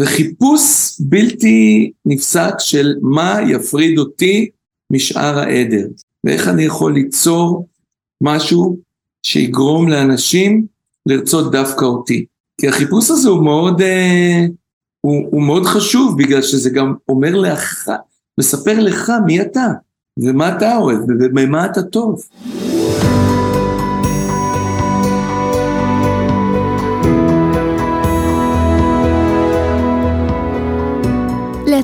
זה חיפוש בלתי נפסק של מה יפריד אותי משאר העדר, ואיך אני יכול ליצור משהו שיגרום לאנשים לרצות דווקא אותי. כי החיפוש הזה הוא מאוד, אה, הוא, הוא מאוד חשוב, בגלל שזה גם אומר לך, מספר לך מי אתה, ומה אתה אוהב, ובמה אתה טוב.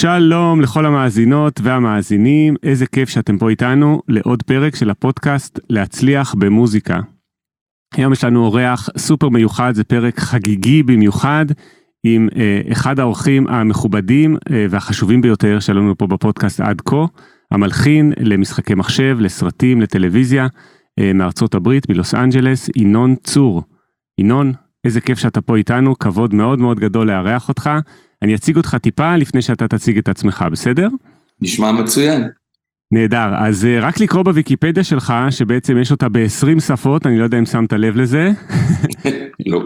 שלום לכל המאזינות והמאזינים, איזה כיף שאתם פה איתנו לעוד פרק של הפודקאסט להצליח במוזיקה. היום יש לנו אורח סופר מיוחד, זה פרק חגיגי במיוחד עם אה, אחד האורחים המכובדים אה, והחשובים ביותר שלנו פה בפודקאסט עד כה, המלחין למשחקי מחשב, לסרטים, לטלוויזיה, אה, מארצות הברית, מלוס אנג'לס, ינון צור. ינון, איזה כיף שאתה פה איתנו, כבוד מאוד מאוד גדול לארח אותך. אני אציג אותך טיפה לפני שאתה תציג את עצמך, בסדר? נשמע מצוין. נהדר, אז אה, רק לקרוא בוויקיפדיה שלך, שבעצם יש אותה ב-20 שפות, אני לא יודע אם שמת לב לזה. לא.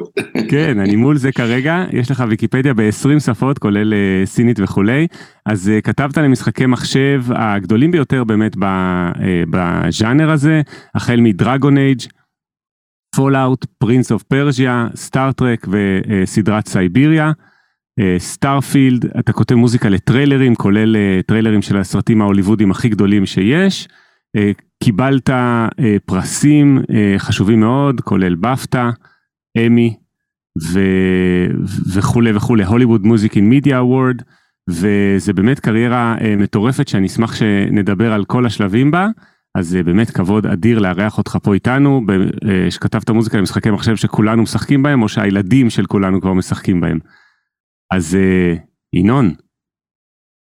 כן, אני מול זה כרגע, יש לך ויקיפדיה ב-20 שפות, כולל אה, סינית וכולי, אז אה, כתבת למשחקי מחשב הגדולים ביותר באמת בז'אנר הזה, החל מ Dragon Age, Fallout, Prince of Persia, Star Trek וסדרת Syberia. Starfield, אה, אתה כותב מוזיקה לטריילרים, כולל אה, טריילרים של הסרטים ההוליוודים הכי גדולים שיש. אה, קיבלת אה, פרסים אה, חשובים מאוד, כולל BAFTA, Emmy וכולי וכולי, Hollywood Music in Media Award, וזה באמת קריירה אה, מטורפת שאני אשמח שנדבר על כל השלבים בה. אז זה באמת כבוד אדיר לארח אותך פה איתנו, שכתבת מוזיקה למשחקי מחשב שכולנו משחקים בהם, או שהילדים של כולנו כבר משחקים בהם. אז uh, ינון,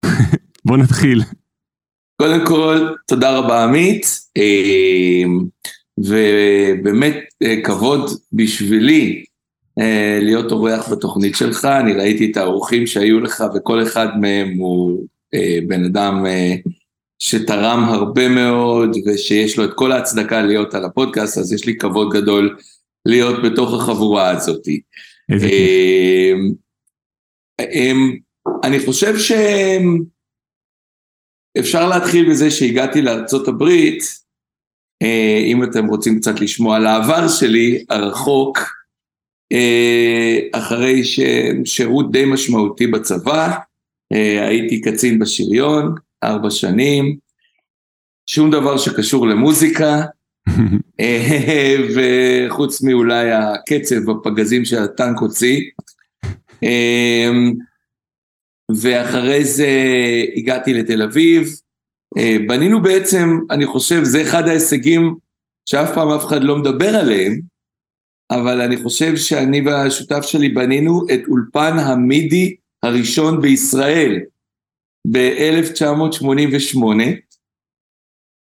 בוא נתחיל. קודם כל, תודה רבה עמית, uh, ובאמת uh, כבוד בשבילי להיות אורח בתוכנית שלך, אני ראיתי את האורחים שהיו לך וכל אחד מהם הוא בן אדם שתרם הרבה מאוד ושיש לו את כל ההצדקה להיות על הפודקאסט, אז יש לי כבוד גדול להיות בתוך החבורה הזאת. איזה כיף. אני חושב שאפשר להתחיל בזה שהגעתי לארצות הברית, אה, אם אתם רוצים קצת לשמוע על העבר שלי הרחוק, אה, אחרי שירות די משמעותי בצבא, אה, הייתי קצין בשריון, ארבע שנים, שום דבר שקשור למוזיקה, וחוץ מאולי הקצב בפגזים שהטנק הוציא. אמ, ואחרי זה הגעתי לתל אביב, אה, בנינו בעצם, אני חושב, זה אחד ההישגים שאף פעם אף אחד לא מדבר עליהם, אבל אני חושב שאני והשותף שלי בנינו את אולפן המידי הראשון בישראל ב-1988.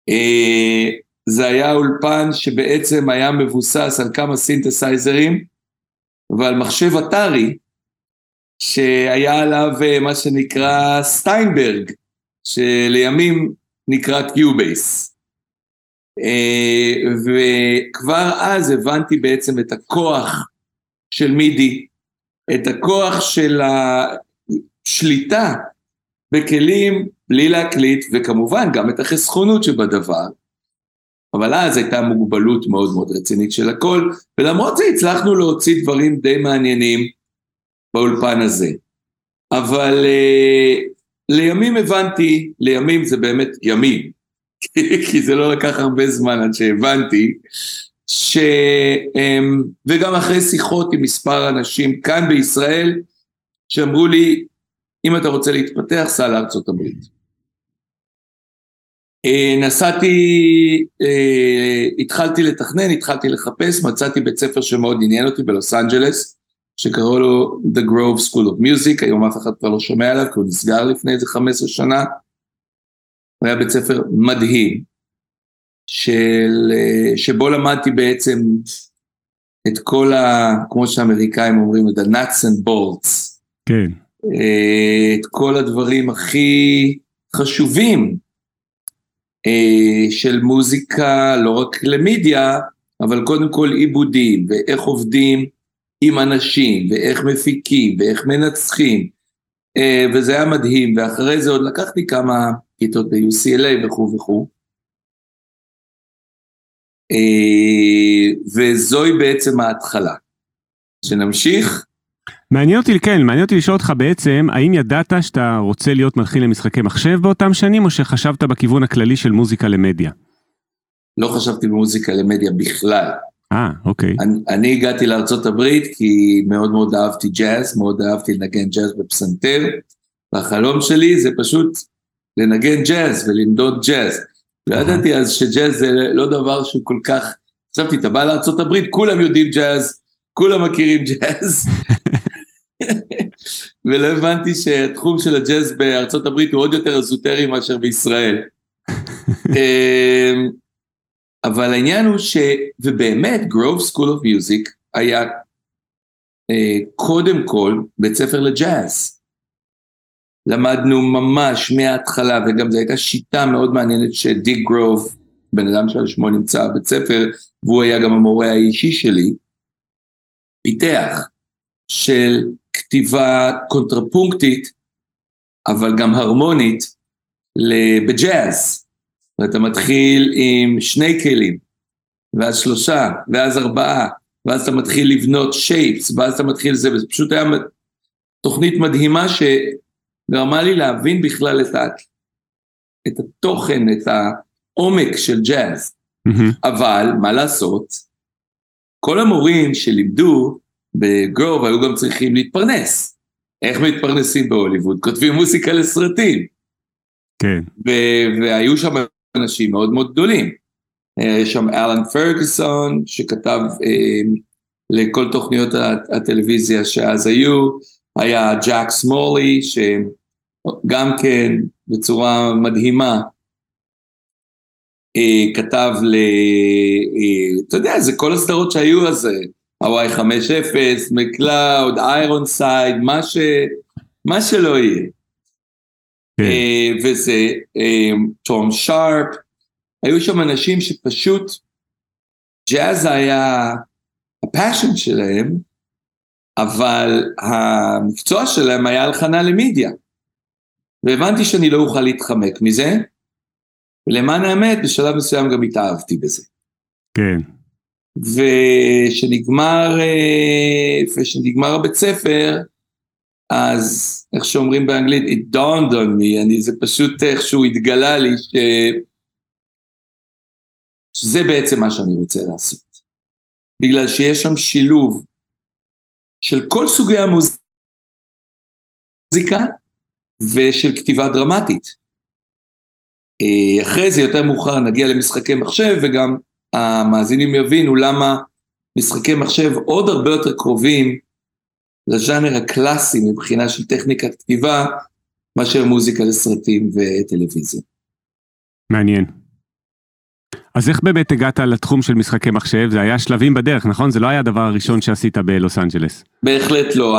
אה, זה היה אולפן שבעצם היה מבוסס על כמה סינתסייזרים ועל מחשב Atari, שהיה עליו אה, מה שנקרא Steinberg, שלימים נקרא Cubase. אה, וכבר אז הבנתי בעצם את הכוח של MIDI, את הכוח של השליטה בכלים בלי להקליט, וכמובן גם את החסכונות שבדבר. אבל אז הייתה מוגבלות מאוד מאוד רצינית של הכל, ולמרות זה הצלחנו להוציא דברים די מעניינים. באולפן הזה. אבל uh, לימים הבנתי, לימים זה באמת ימים, כי זה לא לקח הרבה זמן עד שהבנתי, ש... Um, וגם אחרי שיחות עם מספר אנשים כאן בישראל, שאמרו לי, אם אתה רוצה להתפתח, סע לארצות הברית. Uh, נסעתי, uh, התחלתי לתכנן, התחלתי לחפש, מצאתי בית ספר שמאוד עניין אותי בלוס אנג'לס, שקראו לו The Grove School of Music, היום אף אחד כבר לא שומע עליו, כי הוא נסגר לפני איזה 15 שנה. הוא היה בית ספר מדהים, של, שבו למדתי בעצם את כל ה... כמו שהאמריקאים אומרים, את ה-nuts and bolts. כן. את כל הדברים הכי חשובים של מוזיקה, לא רק למידיה, אבל קודם כל עיבודים, ואיך עובדים עם אנשים, ואיך מפיקים, ואיך מנצחים, וזה היה מדהים, ואחרי זה עוד לקחתי כמה כיתות ב-UCLA וכו' וכו'. וזוהי בעצם ההתחלה. שנמשיך? מעניין אותי, כן, מעניין אותי לשאול אותך בעצם, האם ידעת שאתה רוצה להיות מלחין למשחקי מחשב באותם שנים, או שחשבת בכיוון הכללי של מוזיקה למדיה? לא חשבתי במוזיקה למדיה בכלל. אה, אוקיי. אני, הגעתי לארה"ב כי מאוד מאוד אהבתי ג'אז, מאוד אהבתי לנגן ג'אז בפסנתר, והחלום שלי זה פשוט לנגן ג'אז ולמדוד ג'אז. לא ידעתי אז שג'אז זה לא דבר שהוא כל כך, חשבתי, אתה בא לארה"ב, כולם יודעים ג'אז, כולם מכירים ג'אז. ולא הבנתי שהתחום של הג'אז בארצות הברית הוא עוד יותר אזוטרי מאשר בישראל. אבל העניין הוא ש... ובאמת, Grove School of Music היה אה, קודם כל בית ספר לג'אז. למדנו ממש מההתחלה, וגם זו הייתה שיטה מאוד מעניינת שדיק גרוב, בן אדם שעל שמו נמצא בבית ספר, והוא היה גם המורה האישי שלי, פיתח של כתיבה קונטרפונקטית, אבל גם הרמונית, בג'אז. ואתה מתחיל עם שני כלים, ואז שלושה, ואז ארבעה, ואז אתה מתחיל לבנות שייפס, ואז אתה מתחיל זה, וזה פשוט היה תוכנית מדהימה שגרמה לי להבין בכלל את, ה, את התוכן, את העומק של ג'אז. Mm-hmm. אבל, מה לעשות, כל המורים שלימדו בגרוב היו גם צריכים להתפרנס. איך מתפרנסים בהוליווד? כותבים מוסיקה לסרטים. כן. והיו שם אנשים מאוד מאוד גדולים. יש שם אלן פרגוסון שכתב אה, לכל תוכניות הטלוויזיה שאז היו, היה ג'אק סמולי שגם כן בצורה מדהימה אה, כתב ל... אה, אתה יודע, זה כל הסדרות שהיו אז, הוואי 5-0, McCloud, Ironside. מה שלא יהיה. כן. אה, וזה תום אה, שרפ, היו שם אנשים שפשוט ג'אז היה ה passion שלהם, אבל המקצוע שלהם היה הלחנה למידיה. והבנתי שאני לא אוכל להתחמק מזה, ולמען האמת, בשלב מסוים גם התאהבתי בזה. כן. ושנגמר, ושנגמר אה, הבית ספר, אז איך שאומרים באנגלית, it dawned on me, אני, זה פשוט איכשהו התגלה לי ש... שזה בעצם מה שאני רוצה לעשות. בגלל שיש שם שילוב של כל סוגי המוזיקה ושל כתיבה דרמטית. אה, אחרי זה, יותר מאוחר, נגיע למשחקי מחשב, וגם המאזינים יבינו למה משחקי מחשב עוד הרבה יותר קרובים לז'אנר הקלאסי מבחינה של טכניקת כתיבה, מאשר מוזיקה לסרטים וטלוויזיה. מעניין. אז איך באמת הגעת לתחום של משחקי מחשב? זה היה שלבים בדרך, נכון? זה לא היה הדבר הראשון שעשית בלוס אנג'לס. בהחלט לא.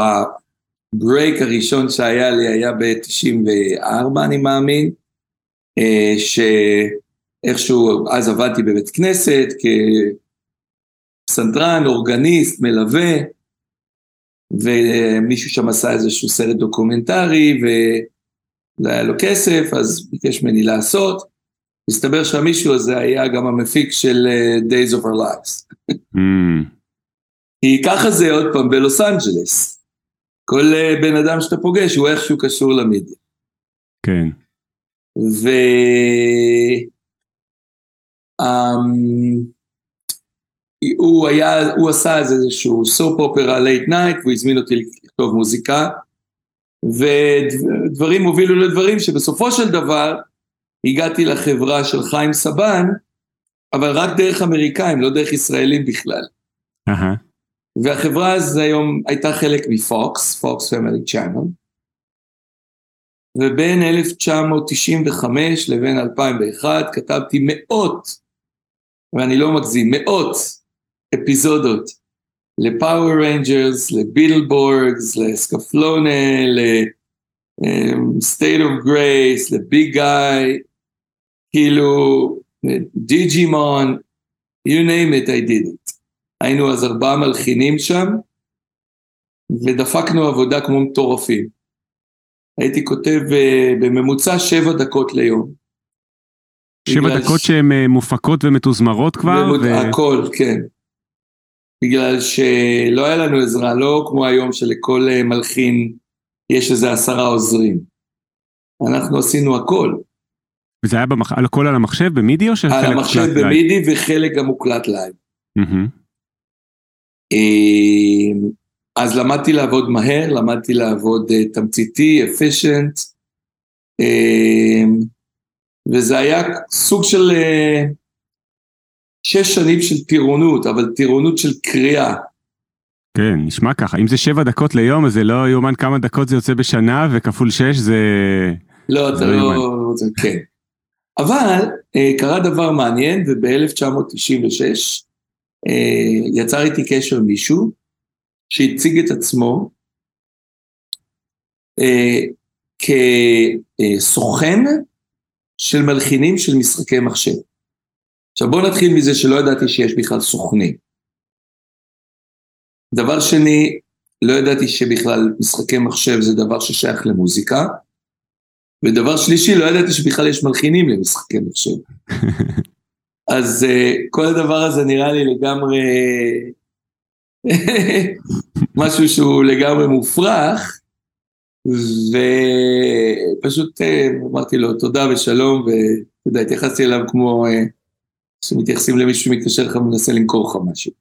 הברייק הראשון שהיה לי היה ב-94, אני מאמין, אה, שאיכשהו, אז עבדתי בבית כנסת כסנדרן, אורגניסט, מלווה, ומישהו שם עשה איזשהו סרט דוקומנטרי, והיה לו כסף, אז ביקש ממני לעשות. מסתבר שהמישהו הזה היה גם המפיק של uh, Days of Our Lives. mm. כי ככה זה עוד פעם בלוס אנג'לס. כל uh, בן אדם שאתה פוגש הוא איכשהו קשור למידיה. כן. ו... Um, הוא היה, הוא עשה איזשהו soap opera late night, והוא הזמין אותי לכתוב מוזיקה, ודברים הובילו לדברים שבסופו של דבר הגעתי לחברה של חיים סבן, אבל רק דרך אמריקאים, לא דרך ישראלים בכלל. Uh-huh. והחברה הזו היום הייתה חלק מפוקס, Fox Family Channel, ובין 1995 לבין 2001 כתבתי מאות, ואני לא מגזים, מאות אפיזודות לפאוור ריינג'רס, לביטלבורגס, לסקפלונה, ל-state of grace, לביג גאי, כאילו, Digimon, you name it, I did it. היינו אז ארבעה מלחינים שם, ודפקנו עבודה כמו מטורפים. הייתי כותב uh, בממוצע שבע דקות ליום. שבע דקות ש... שהן uh, מופקות ומתוזמרות כבר? ו... הכל, כן. בגלל שלא היה לנו עזרה, לא כמו היום שלכל uh, מלחין יש איזה עשרה עוזרים. אנחנו עשינו הכל. וזה היה במח... הכל על המחשב ב MIDI או שחלק על המחשב במידי לייב? וחלק גם מוקלט live. Mm-hmm. אז למדתי לעבוד מהר, למדתי לעבוד uh, תמציתי, אפשנט, uh, וזה היה סוג של uh, שש שנים של טירונות, אבל טירונות של קריאה. כן, נשמע ככה. אם זה שבע דקות ליום, אז זה לא יאומן כמה דקות זה יוצא בשנה, וכפול שש זה... לא, אתה לא... לא זה, כן. אבל uh, קרה דבר מעניין, וב-1996 uh, יצר איתי קשר מישהו, שהציג את עצמו אה, כסוכן של מלחינים של משחקי מחשב. עכשיו בואו נתחיל מזה שלא ידעתי שיש בכלל סוכנים. דבר שני, לא ידעתי שבכלל משחקי מחשב זה דבר ששייך למוזיקה. ודבר שלישי, לא ידעתי שבכלל יש מלחינים למשחקי מחשב. אז uh, כל הדבר הזה נראה לי לגמרי משהו שהוא לגמרי מופרך, ופשוט אה, אמרתי לו תודה ושלום, ואתה יודע, התייחסתי אליו כמו אה, שמתייחסים למישהו שמתקשר לך ומנסה למכור לך משהו.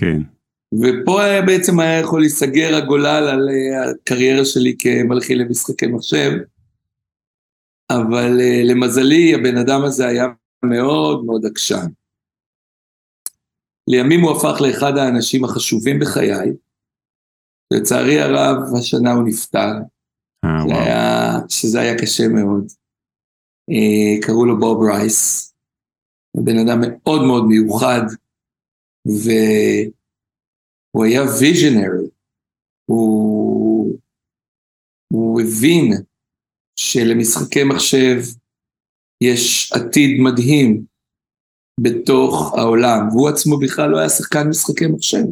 כן. ופה היה בעצם היה יכול להיסגר הגולל על אה, הקריירה שלי כמלחין למשחקי מחשב, אבל למזלי הבן אדם הזה היה מאוד מאוד עקשן. לימים הוא הפך לאחד האנשים החשובים בחיי. לצערי הרב, השנה הוא נפטר. אה, שזה היה קשה מאוד. אה, קראו לו בוב רייס. בן אדם מאוד מאוד מיוחד, והוא היה ויז'נרי. הוא, הוא הבין שלמשחקי מחשב יש עתיד מדהים, בתוך העולם, והוא עצמו בכלל לא היה שחקן משחקי מחשב.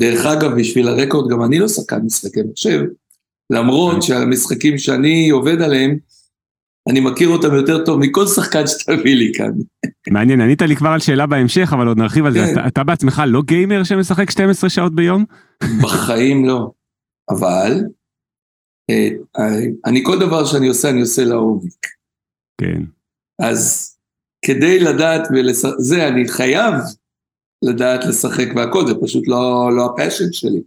דרך אגב, בשביל הרקורד, גם אני לא שחקן משחקי מחשב, למרות שעל המשחקים שאני עובד עליהם, אני מכיר אותם יותר טוב מכל שחקן שתביא לי כאן. מעניין, ענית לי כבר על שאלה בהמשך, אבל עוד נרחיב על זה. כן. אתה, אתה בעצמך לא גיימר שמשחק 12 שעות ביום? בחיים לא. אבל, אה, אני כל דבר שאני עושה, אני עושה לעומק. כן. אז כדי לדעת ולשחק, זה אני חייב לדעת לשחק והכל, זה פשוט לא, לא הפשן שלי.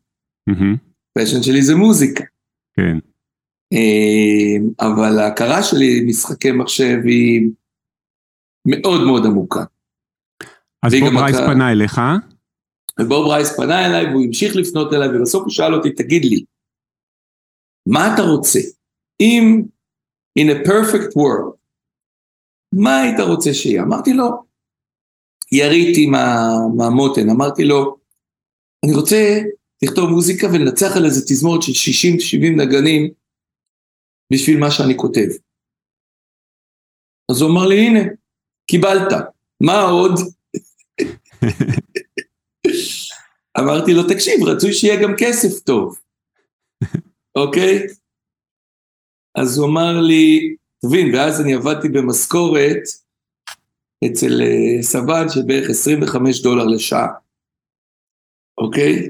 mm-hmm. שלי זה מוזיקה. כן. אמ, אבל ההכרה שלי משחקי מחשב היא מאוד מאוד עמוקה. אז בוב רייס הכרה... פנה אליך? ובוב רייס פנה אליי והוא המשיך לפנות אליי ובסוף הוא שאל אותי, תגיד לי, מה אתה רוצה? אם in a perfect world, מה היית רוצה שיהיה? אמרתי לו, יריתי מה, מהמותן, אמרתי לו, אני רוצה לכתוב מוזיקה ולנצח על איזה תזמורת של 60-70 נגנים בשביל מה שאני כותב. אז הוא אמר לי, הנה, קיבלת, מה עוד? אמרתי לו, תקשיב, רצוי שיהיה גם כסף טוב, אוקיי? אז הוא אמר לי, תבין, ואז אני עבדתי במשכורת אצל אה, סבן של בערך 25 דולר לשעה, אוקיי?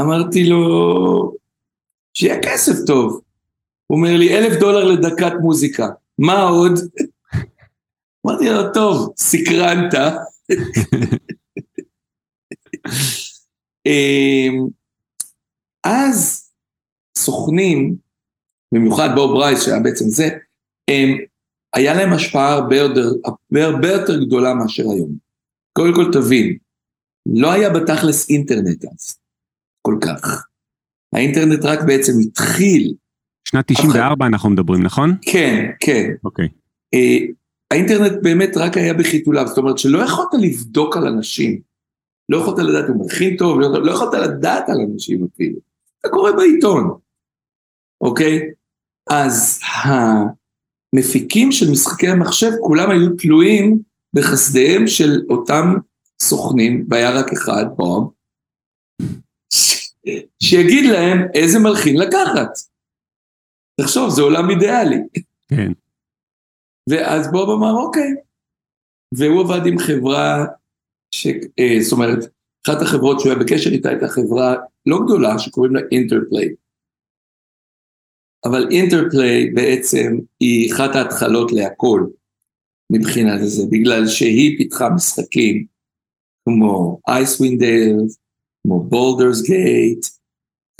אמרתי לו, שיהיה כסף טוב. הוא אומר לי, אלף דולר לדקת מוזיקה, מה עוד? אמרתי לו, טוב, סקרנת. אמ, אז סוכנים במיוחד בוב רייס שהיה בעצם זה, הם, היה להם השפעה הרבה יותר, הרבה יותר גדולה מאשר היום. קודם כל תבין, לא היה בתכלס אינטרנט אז, כל כך. האינטרנט רק בעצם התחיל שנת 94 אנחנו מדברים, נכון? כן, כן. אוקיי. אה, האינטרנט באמת רק היה בחיתוליו, זאת אומרת שלא יכולת לבדוק על אנשים. לא יכולת לדעת הוא מכין טוב, לא, לא יכולת לדעת על אנשים אפילו. זה קורה בעיתון, אוקיי? אז המפיקים של משחקי המחשב כולם היו תלויים בחסדיהם של אותם סוכנים, והיה רק אחד, בום, שיגיד להם איזה מלחין לקחת. תחשוב, זה עולם אידיאלי. כן. ואז בוב אמר, אוקיי. והוא עבד עם חברה, ש... אה, זאת אומרת, אחת החברות שהוא היה בקשר איתה הייתה חברה לא גדולה, שקוראים לה אינטרפליי. אבל אינטרפליי בעצם היא אחת ההתחלות להכל מבחינת זה, בגלל שהיא פיתחה משחקים כמו Icewind Dale, כמו Baldur's Gate,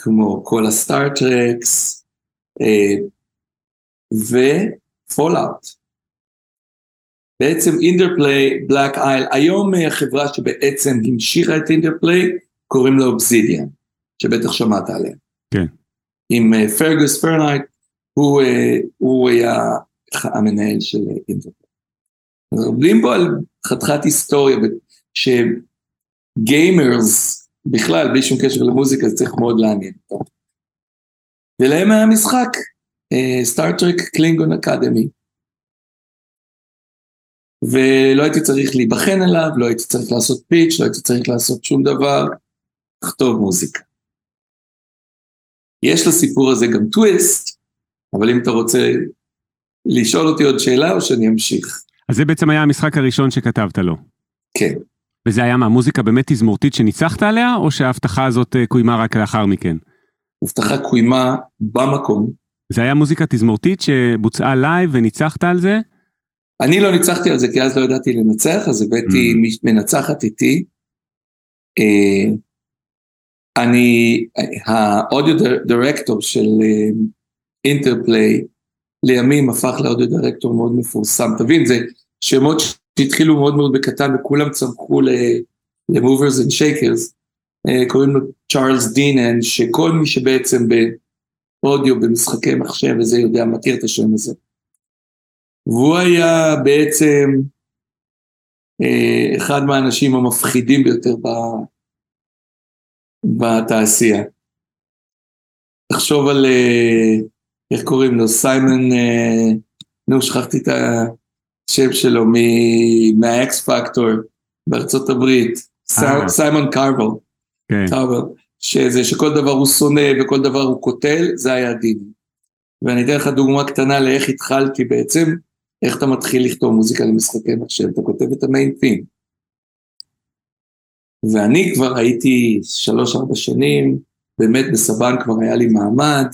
כמו כל הסטארטרקס, אה, ו Fallout. בעצם Interplay, Black Isle, היום החברה שבעצם המשיכה את Interplay, קוראים לה אובזידיאן, שבטח שמעת עליה. כן. עם Feargus Urquhart, הוא, אה, הוא היה המנהל של אינדרפליי. מדברים פה על חתיכת היסטוריה, שגיימרס, בכלל, בלי שום קשר למוזיקה, זה צריך מאוד לעניין. ולהם היה משחק, סטארטרק קלינגון אקדמי. ולא הייתי צריך להיבחן עליו, לא הייתי צריך לעשות פיץ', לא הייתי צריך לעשות שום דבר, לכתוב מוזיקה. יש לסיפור הזה גם טוויסט, אבל אם אתה רוצה לשאול אותי עוד שאלה או שאני אמשיך. אז זה בעצם היה המשחק הראשון שכתבת לו. כן. וזה היה מה, מוזיקה באמת תזמורתית שניצחת עליה, או שההבטחה הזאת אה, קוימה רק לאחר מכן? הבטחה קוימה במקום. זה היה מוזיקה תזמורתית שבוצעה live וניצחת על זה? אני לא ניצחתי על זה כי אז לא ידעתי לנצח, אז הבאתי mm. מנצחת איתי. אה, אני, האודיו דירקטור של אינטרפליי, לימים הפך לאודיו דירקטור מאוד מפורסם. תבין, זה שמות שהתחילו מאוד מאוד בקטן וכולם צמחו ל-movers and shakers, אה, קוראים לו צ'ארלס דינן, שכל מי שבעצם באודיו, במשחקי מחשב וזה יודע, מכיר את השם הזה. והוא היה בעצם אה, אחד מהאנשים המפחידים ביותר בתעשייה. תחשוב על, אה, איך קוראים לו, סיימון, אה, נו, שכחתי את השם שלו, מהאקס פקטור בארצות הברית, אה. סיימון קרבל, כן. קרבל, שזה שכל דבר הוא שונא וכל דבר הוא קוטל, זה היה הדין. ואני אתן לך דוגמה קטנה לאיך התחלתי בעצם, איך אתה מתחיל לכתוב מוזיקה למשחקי מחשב, אתה כותב את המיין פים. ואני כבר הייתי שלוש-ארבע שנים, באמת בסבן כבר היה לי מעמד,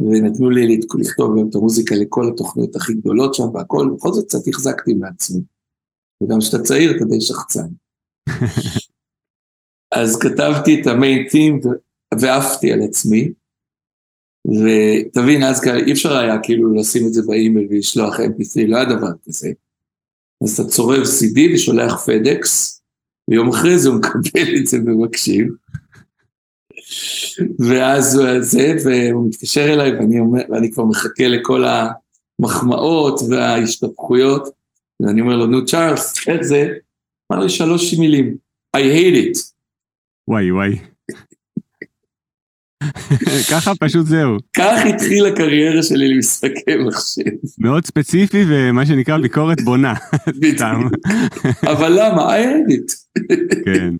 ונתנו לי לכתוב גם את המוזיקה לכל התוכניות הכי גדולות שם והכל, בכל זאת קצת החזקתי מעצמי. וגם כשאתה צעיר אתה די שחצן. אז כתבתי את המיין טים ועפתי על עצי, ותבין, אז אי אפשר היה כאילו לשים את זה באימייל ולשלוח mp3, לא היה דבר כזה. אז אתה צורב CD ושולח פדקס, ויום אחרי זה הוא מקבל את זה ומקשיב. ואז הוא זה, והוא מתקשר אליי ואני, אומר, ואני כבר מחכה לכל המחמאות וההשתפכויות, ואני אומר לו, נו צ'ארלס, איך זה? אמר לי שלוש מילים, I hate it. וואי וואי. ככה פשוט זהו. כך התחילה הקריירה שלי למשחקי מחשב. מאוד ספציפי ומה שנקרא ביקורת בונה. אבל למה? I hate it. כן.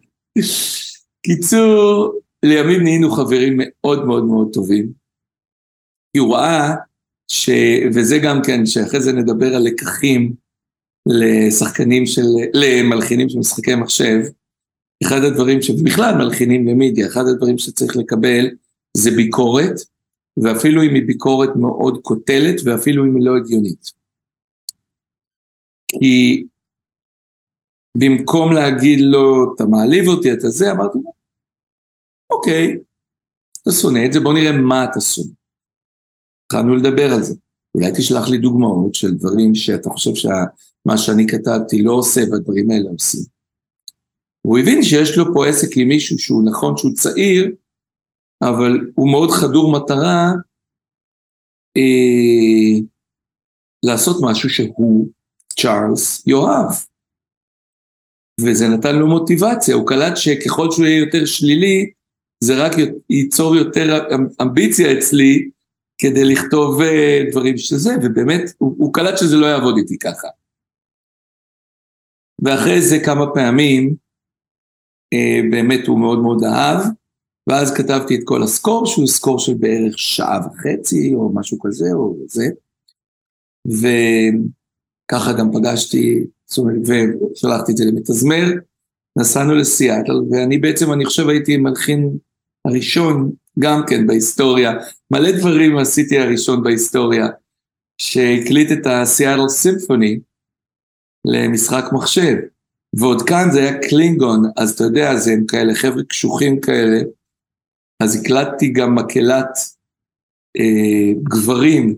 קיצור, לימים נהיינו חברים מאוד מאוד מאוד טובים. כי הוא ראה, ש... וזה גם כן, שאחרי זה נדבר על לקחים לשחקנים של, למלחינים של משחקי מחשב, אחד הדברים שבכלל מלחינים במידיה, אחד הדברים שצריך לקבל זה ביקורת, ואפילו אם היא ביקורת מאוד קוטלת, ואפילו אם היא לא הגיונית. כי במקום להגיד לו, אתה מעליב אותי, אתה זה, אמרתי לו, אוקיי, אתה שונא את זה, בוא נראה מה אתה שונא. התחלנו לדבר על זה. אולי תשלח לי דוגמאות של דברים שאתה חושב שמה שאני כתבתי לא עושה והדברים האלה עושים. הוא הבין שיש לו פה עסק עם מישהו שהוא נכון שהוא צעיר, אבל הוא מאוד חדור מטרה אה, לעשות משהו שהוא צ'ארלס יאהב. וזה נתן לו מוטיבציה, הוא קלט שככל שהוא יהיה יותר שלילי, זה רק ייצור יותר אמ, אמביציה אצלי כדי לכתוב אה, דברים שזה, ובאמת, הוא, הוא קלט שזה לא יעבוד איתי ככה. ואחרי זה כמה פעמים, באמת הוא מאוד מאוד אהב, ואז כתבתי את כל הסקור, שהוא סקור של בערך שעה וחצי, או משהו כזה, או זה. וככה גם פגשתי, זאת אומרת, ושלחתי את זה למתזמר, נסענו לסיאטל, ואני בעצם, אני חושב הייתי מלחין הראשון, גם כן בהיסטוריה, מלא דברים עשיתי הראשון בהיסטוריה, שהקליט את הסיאטל סימפוני למשחק מחשב. ועוד כאן זה היה קלינגון, אז אתה יודע, זה הם כאלה חבר'ה קשוחים כאלה, אז הקלטתי גם מקהלת אה, גברים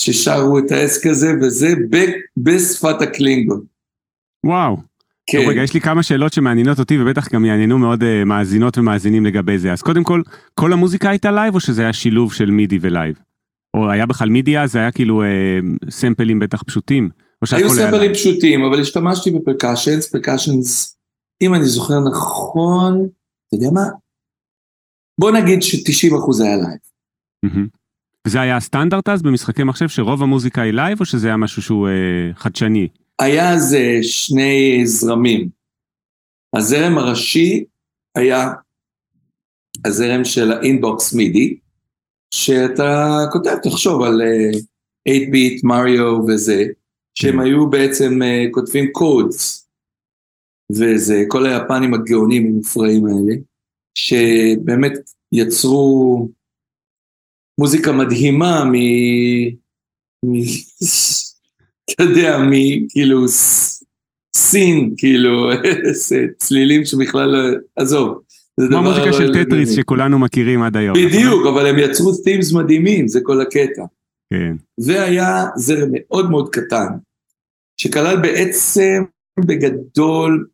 ששרו את העסק הזה, וזה ב, בשפת הקלינגון. וואו. כן. טוב, רגע, יש לי כמה שאלות שמעניינות אותי ובטח גם יעניינו מאוד uh, מאזינות ומאזינים לגבי זה. אז קודם כל, כל המוזיקה הייתה live או שזה היה שילוב של MIDI ו live? או היה בכלל MIDI אז, זה היה כאילו uh, סמפלים בטח פשוטים? היו סמפלים פשוטים, אבל השתמשתי ב percussions, percussions, אם אני זוכר נכון, אתה יודע מה? בוא נגיד ש-90% היה live. וזה היה הסטנדרט אז במשחקי מחשב שרוב המוזיקה היא live או שזה היה משהו שהוא אה, חדשני? היה אז שני זרמים. הזרם הראשי היה הזרם של ה in-box MIDI, שאתה כותב, תחשוב על 8-bit, uh, מריו וזה, שהם mm. היו בעצם uh, כותבים codes, וזה, כל היפנים הגאונים המופרעים האלה, שבאמת יצרו מוזיקה מדהימה מ... מ... אתה יודע, מכאילו סין, כאילו, צלילים שבכלל לא... עזוב. כמו המוזיקה לא של טטריס שכולנו מכירים עד היום. נכון? בדיוק, אבל הם יצרו תימס מדהימים, זה כל הקטע. כן. והיה זרם מאוד מאוד קטן, שכלל בעצם בגדול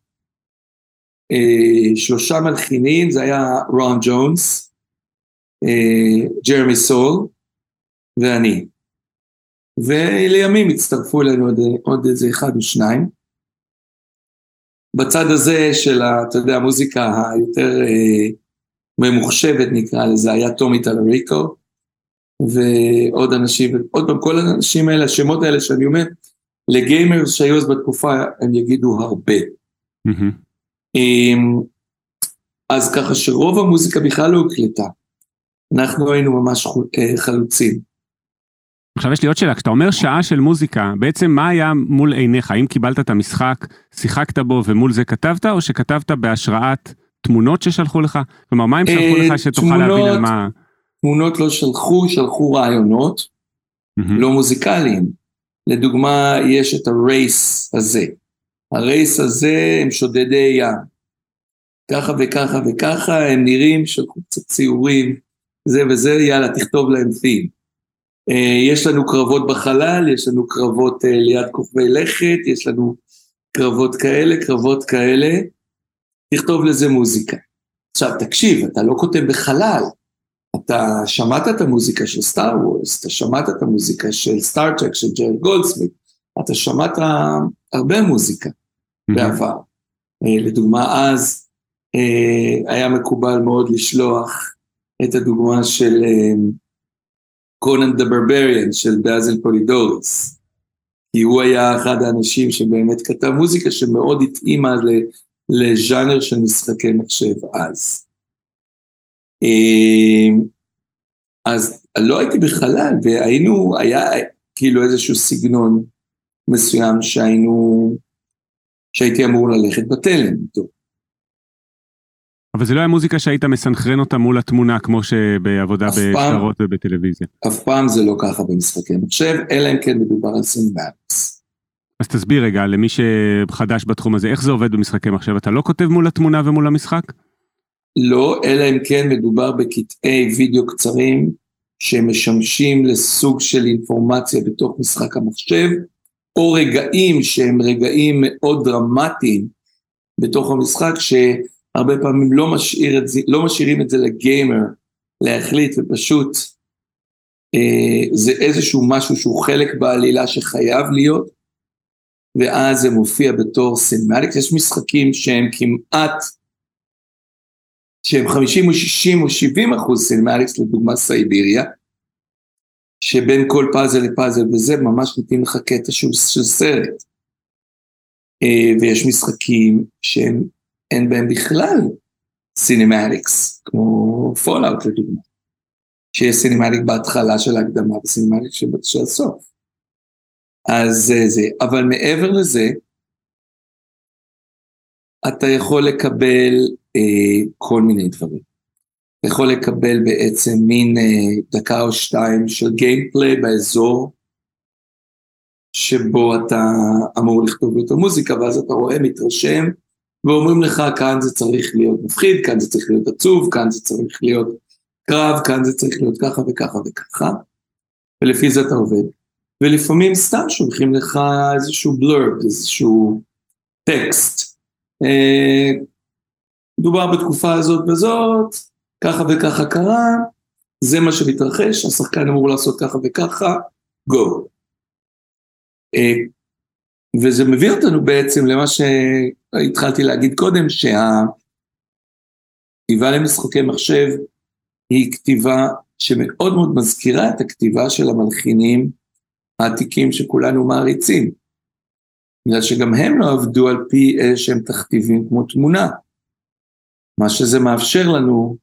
אה, שלושה מלחינים, זה היה רון ג'ונס, אה, ג'רמי סול ואני. ולימים הצטרפו אלינו עוד, עוד איזה אחד או שניים. בצד הזה של, אתה יודע, המוזיקה היותר אה, ממוחשבת נקרא לזה, היה טומי טלריקו, ועוד אנשים, עוד פעם, כל האנשים האלה, השמות האלה שאני אומר, לגיימרס שהיו אז בתקופה, הם יגידו הרבה. Mm-hmm. אז ככה שרוב המוזיקה בכלל לא הוקלטה. אנחנו היינו ממש אה, חלוצים. עכשיו יש לי עוד שאלה, כשאתה אומר שעה של מוזיקה, בעצם מה היה מול עיניך? האם קיבלת את המשחק, שיחקת בו ומול זה כתבת, או שכתבת בהשראת תמונות ששלחו לך? כלומר, מה הם שלחו לך אה, שתוכל להבין על מה... תמונות לא שלחו, שלחו רעיונות, לא מוזיקליים. לדוגמה, יש את הרייס הזה. הרייס הזה הם שודדי ים. ככה וככה וככה, הם נראים, שלחו קצת ציורים, זה וזה, יאללה, תכתוב להם תים. אה, יש לנו קרבות בחלל, יש לנו קרבות אה, ליד כוכבי לכת, יש לנו קרבות כאלה, קרבות כאלה, תכתוב לזה מוזיקה. עכשיו תקשיב, אתה לא כותב בחלל, אתה שמעת את המוזיקה של Star Wars, אתה שמעת את המוזיקה של Star Trek של ג'רי גולדסמית, אתה שמעת הרבה מוזיקה בעבר. אה, לדוגמה אז היה מקובל מאוד לשלוח את הדוגמה של Conan the Barbarian של באזל פולידוריס. כי הוא היה אחד האנשים שבאמת כתב מוזיקה שמאוד התאימה לז'אנר של משחקי מחשב אז. אמ, אז לא הייתי בחלל, והיינו, היה כאילו איזשהו סגנון מסוים שהיינו, שהייתי אמור ללכת בתלם איתו. אבל זה לא היה מוזיקה שהיית מסנכרן אותה מול התמונה כמו שבעבודה בסרטים ובטלוויזיה. אף פעם זה לא ככה במשחקי מחשב, אלא אם כן מדובר על cinematics. אז תסביר רגע למי שחדש בתחום הזה, איך זה עובד במשחקי מחשב? אתה לא כותב מול התמונה ומול המשחק? לא, אלא אם כן מדובר בקטעי וידאו קצרים שמשמשים לסוג של אינפורמציה בתוך משחק המחשב, או רגעים שהם רגעים מאוד דרמטיים בתוך המשחק, ש... הרבה פעמים לא, משאיר את זה, לא משאירים את זה לגיימר להחליט ופשוט אה, זה איזשהו משהו שהוא חלק בעלילה שחייב להיות, ואז זה מופיע בתור cinematics, יש משחקים שהם כמעט, שהם 50 או 60 או 70 אחוז cinematics, לדוגמה Syberia, שבין כל פאזל לפאזל וזה ממש נותנים לך קטע שהוא של סרט. אה, ויש משחקים שהם אין בהם בכלל cinematics, כמו Fallout לדוגמה, שיש cinematic בהתחלה של ההקדמה ו cinematic של הסוף. אז אה, זה, אבל מעבר לזה, אתה יכול לקבל אה, כל מיני דברים. יכול לקבל בעצם מין אה, דקה או שתיים של גיימפליי באזור, שבו אתה אמור לכתוב יותר מוזיקה, ואז אתה רואה, מתרשם, ואומרים לך, כאן זה צריך להיות מפחיד, כאן זה צריך להיות עצוב, כאן זה צריך להיות קרב, כאן זה צריך להיות ככה וככה וככה, ולפי זה אתה עובד. ולפעמים סתם שולחים לך איזשהו בלורב, איזשהו טקסט. אה, מדובר בתקופה הזאת וזאת, ככה וככה קרה, זה מה שמתרחש, השחקן אמור לעשות ככה וככה, גו. אה, וזה מביא אותנו בעצם למה שהתחלתי להגיד קודם, שהכתיבה למשחקי מחשב היא כתיבה שמאוד מאוד מזכירה את הכתיבה של המלחינים העתיקים שכולנו מעריצים. בגלל שגם הם לא עבדו על פי איזה שהם תכתיבים כמו תמונה. מה שזה מאפשר לנו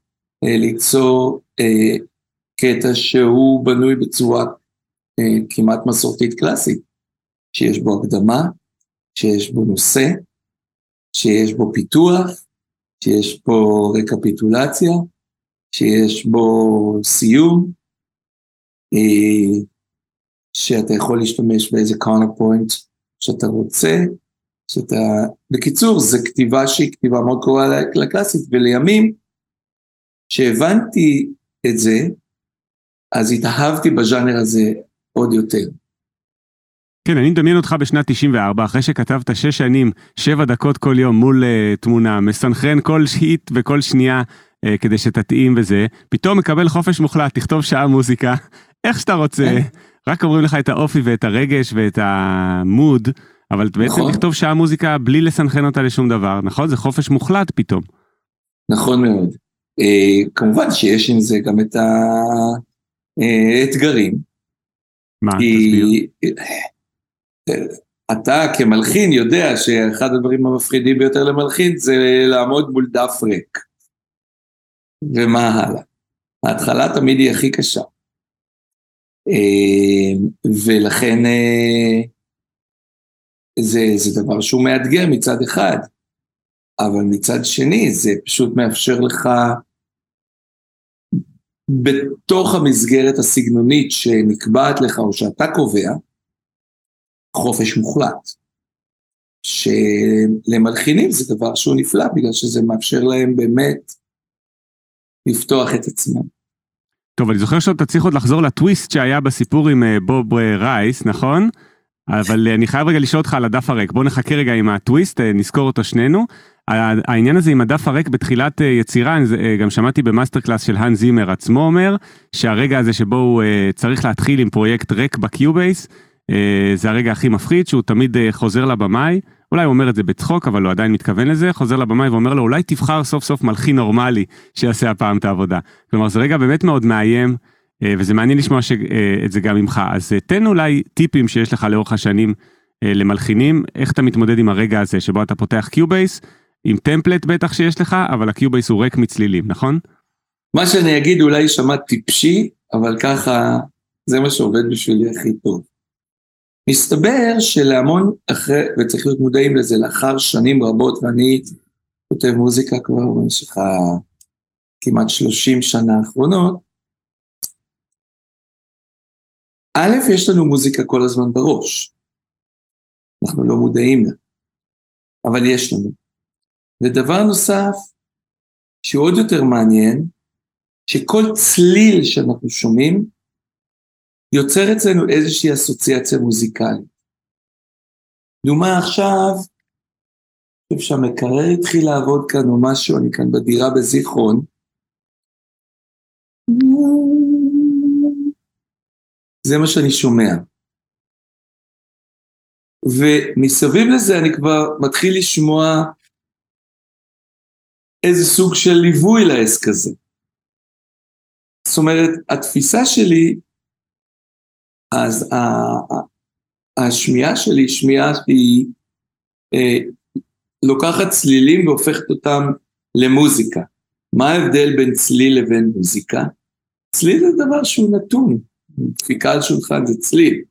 אה, ליצור אה, קטע שהוא בנוי בצורה אה, כמעט מסורתית קלאסית, שיש בו הקדמה, שיש בו נושא, שיש בו פיתוח, שיש בו רקפיטולציה, שיש בו סיום, אה, שאתה יכול להשתמש באיזה קורנר פוינט שאתה רוצה, שאתה... בקיצור, זו כתיבה שהיא כתיבה מאוד קרובה לקלאסית, ולימים, כשהבנתי את זה, אז התאהבתי בז'אנר הזה עוד יותר. כן, אני מדמיין אותך בשנת 94, אחרי שכתבת שש שנים, שבע דקות כל יום מול uh, תמונה, מסנכרן כל שיט וכל שנייה uh, כדי שתתאים וזה, פתאום מקבל חופש מוחלט, תכתוב שעה מוזיקה, איך שאתה רוצה, כן. רק אומרים לך את האופי ואת הרגש ואת המוד, אבל בעצם נכון. תכתוב שעה מוזיקה בלי לסנכרן אותה לשום דבר, נכון? זה חופש מוחלט פתאום. נכון מאוד. Uh, כמובן שיש עם זה גם את האתגרים. מה? תסביר. אתה כמלחין יודע שאחד הדברים המפחידים ביותר למלחין זה לעמוד מול דף ריק. ומה הלאה? ההתחלה תמיד היא הכי קשה. אה, ולכן אה, זה, זה דבר שהוא מאתגר מצד אחד, אבל מצד שני זה פשוט מאפשר לך בתוך המסגרת הסגנונית שנקבעת לך או שאתה קובע, חופש מוחלט. שלמלחינים זה דבר שהוא נפלא, בגלל שזה מאפשר להם באמת לפתוח את עצמם. טוב, אני זוכר שאתה צריך עוד לחזור לטוויסט שהיה בסיפור עם אה, בוב אה, רייס, נכון? אבל אה, אני חייב רגע לשאול אותך על הדף הריק. בוא נחכה רגע עם הטוויסט, נזכור אותו שנינו. העניין הזה עם הדף הריק בתחילת יצירה, גם שמעתי ב master class של האנס זימר עצמו אומר, שהרגע הזה שבו הוא צריך להתחיל עם פרויקט ריק ב Cubase, זה הרגע הכי מפחיד, שהוא תמיד חוזר לבמאי, אולי הוא אומר את זה בצחוק, אבל הוא עדיין מתכוון לזה, חוזר לבמאי ואומר לו, אולי תבחר סוף סוף מלחין נורמלי שיעשה הפעם את העבודה. כלומר, זה רגע באמת מאוד מאיים, אה, וזה מעניין לשמוע ש... אה, את זה גם ממך. אז אה, תן אולי טיפים שיש לך לאורך השנים למלחינים, איך אתה מתמודד עם הרגע הזה שבו אתה פותח Cubase, עם template בטח שיש לך, אבל ה Cubase הוא ריק מצלילים, נכון? מה שאני אגיד אולי יישמע טיפשי, אבל ככה זה מה שעובד בשבילי הכי טוב. מסתבר שלהמון אחרי, וצריך להיות מודעים לזה, לאחר שנים רבות, ואני כותב מוזיקה כבר במשך כמעט 30 שנה האחרונות, א', יש לנו מוזיקה כל הזמן בראש. אנחנו לא מודעים לה, אבל יש לנו. ודבר נוסף, שהוא עוד יותר מעניין, שכל צליל שאנחנו שומעים, יוצר אצלנו איזושהי אסוציאציה מוזיקלית. דוגמה עכשיו, אני חושב שהמקרר התחיל לעבוד כאן או משהו, אני כאן בדירה בזיכרון. זה מה שאני שומע. ומסביב לזה אני כבר מתחיל לשמוע איזה סוג של ליווי לעסק הזה. זאת אומרת, התפיסה שלי, אז השמיעה שלי, שמיעה שהיא אה, לוקחת צלילים והופכת אותם למוזיקה. מה ההבדל בין צליל לבין מוזיקה? צליל זה דבר שהוא נתון, דפיקה על שולחן זה צליל.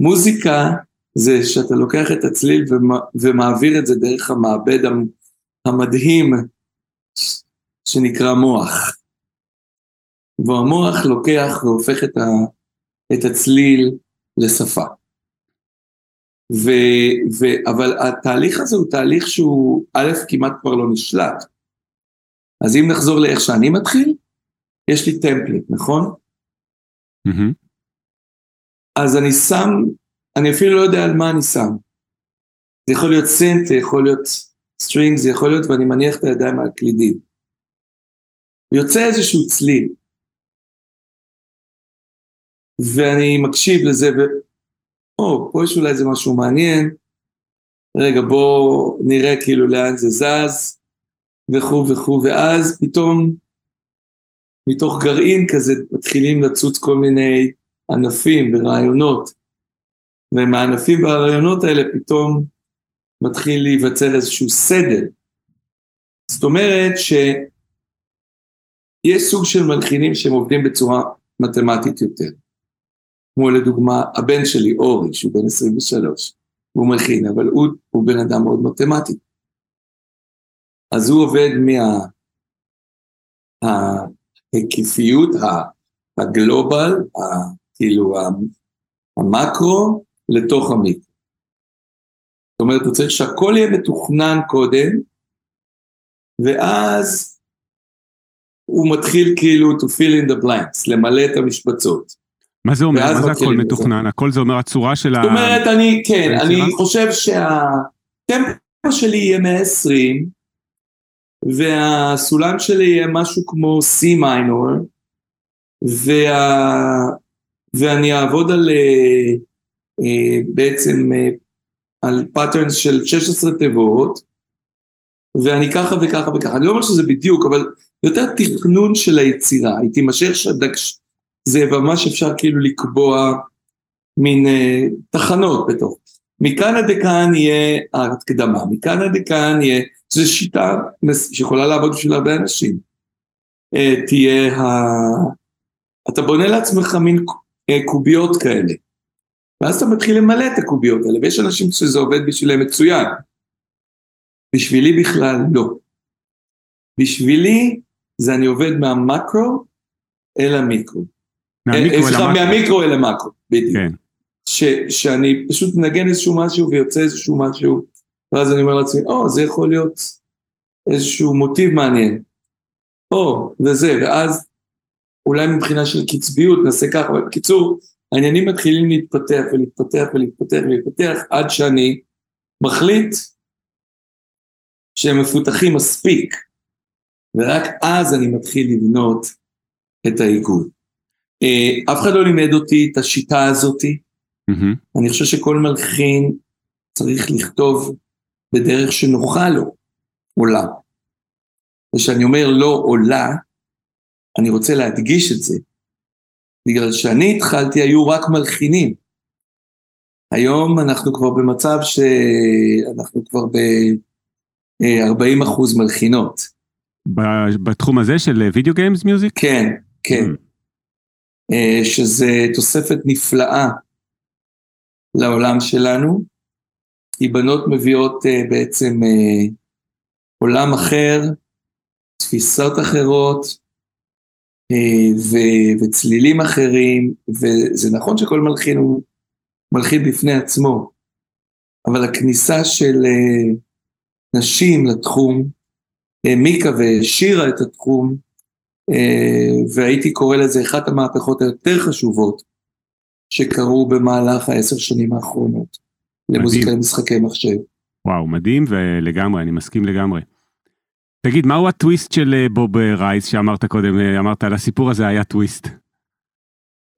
מוזיקה זה שאתה לוקח את הצליל ומעביר את זה דרך המעבד המדהים שנקרא מוח. והמוח לוקח והופך את, ה, את הצליל לשפה. ו, ו, אבל התהליך הזה הוא תהליך שהוא א', כמעט כבר לא נשלט. אז אם נחזור לאיך שאני מתחיל, יש לי טמפליט, נכון? Mm-hmm. אז אני שם, אני אפילו לא יודע על מה אני שם. זה יכול להיות סינט, זה יכול להיות string, זה יכול להיות, ואני מניח את הידיים על הקלידים. יוצא איזשהו צליל. ואני מקשיב לזה, ו... או, פה יש אולי איזה משהו מעניין, רגע בוא נראה כאילו לאן זה זז, וכו' וכו', ואז פתאום מתוך גרעין כזה מתחילים לצוץ כל מיני ענפים ורעיונות, ומהענפים והרעיונות האלה פתאום מתחיל להיווצר איזשהו סדר. זאת אומרת שיש סוג של מלחינים שהם עובדים בצורה מתמטית יותר. כמו לדוגמה הבן שלי אורי, שהוא בן 23, הוא מלחין, אבל הוא, הוא בן אדם מאוד מתמטי. אז הוא עובד מה... ההיקפיות, הגלובל, כאילו המקרו, לתוך המיקרו. זאת אומרת, הוא צריך שהכל יהיה מתוכנן קודם, ואז הוא מתחיל כאילו to fill in the blanks, למלא את המשבצות. מה זה אומר? מה זה הכל מתוכנן? זה. הכל זה אומר הצורה של ה... זאת אומרת, אני, כן, אני חושב שהטמפו שלי יהיה 120, והסולם שלי יהיה משהו כמו C minor, וה... ואני אעבוד על אה, אה, בעצם אה, על patterns של 16 תיבות, ואני ככה וככה וככה. אני לא אומר שזה בדיוק, אבל יותר תכנון של היצירה. היא תימשך שדקש... זה ממש אפשר כאילו לקבוע מין אה, תחנות בתוך. מכאן עד לכאן יהיה ההקדמה, מכאן עד לכאן יהיה, זו שיטה שיכולה לעבוד בשביל הרבה אנשים. אה, תהיה ה... אתה בונה לעצמך מין אה, קוביות כאלה. ואז אתה מתחיל למלא את הקוביות האלה, ויש אנשים שזה עובד בשבילם מצוין. בשבילי בכלל לא. בשבילי זה אני עובד מהמקרו אל המיקרו. מהמיקרו אל המקרו. מהמיקרו אל המקרו, בדיוק. כן. ש, שאני פשוט מנגן איזשהו משהו ויוצא איזשהו משהו, ואז אני אומר לעצמי, או, זה יכול להיות איזשהו מוטיב מעניין. או, וזה, ואז אולי מבחינה של קצביות נעשה ככה, אבל בקיצור, העניינים מתחילים להתפתח ולהתפתח ולהתפתח ולהתפתח עד שאני מחליט שהם מפותחים מספיק, ורק אז אני מתחיל לבנות את העיגול. אה, אף אחד לא לימד אותי את השיטה הזאתי, mm-hmm. אני חושב שכל מלחין צריך לכתוב בדרך שנוחה לו, עולה. וכשאני אומר לא עולה, אני רוצה להדגיש את זה, בגלל שאני התחלתי היו רק מלחינים. היום אנחנו כבר במצב שאנחנו כבר ב-40 אחוז מלחינות. בתחום הזה של וידאו גיימס מיוזיק? כן, כן. Mm. שזה תוספת נפלאה לעולם שלנו, כי בנות מביאות אה, בעצם אה, עולם אחר, תפיסות אחרות, אה, ו- וצלילים אחרים, וזה נכון שכל מלחין הוא מלחין בפני עצמו, אבל הכניסה של uh, נשים לתחום העמיקה והעשירה את התחום, uh, והייתי קורא לזה אחת המהפכות היותר חשובות שקרו במהלך העשר שנים האחרונות למוזיקה למשחקי מחשב. וואו, מדהים ולגמרי, אני מסכים לגמרי. תגיד, מהו הטוויסט של אה, בוב אה, רייס שאמרת קודם, אה, אמרת על הסיפור הזה היה טוויסט.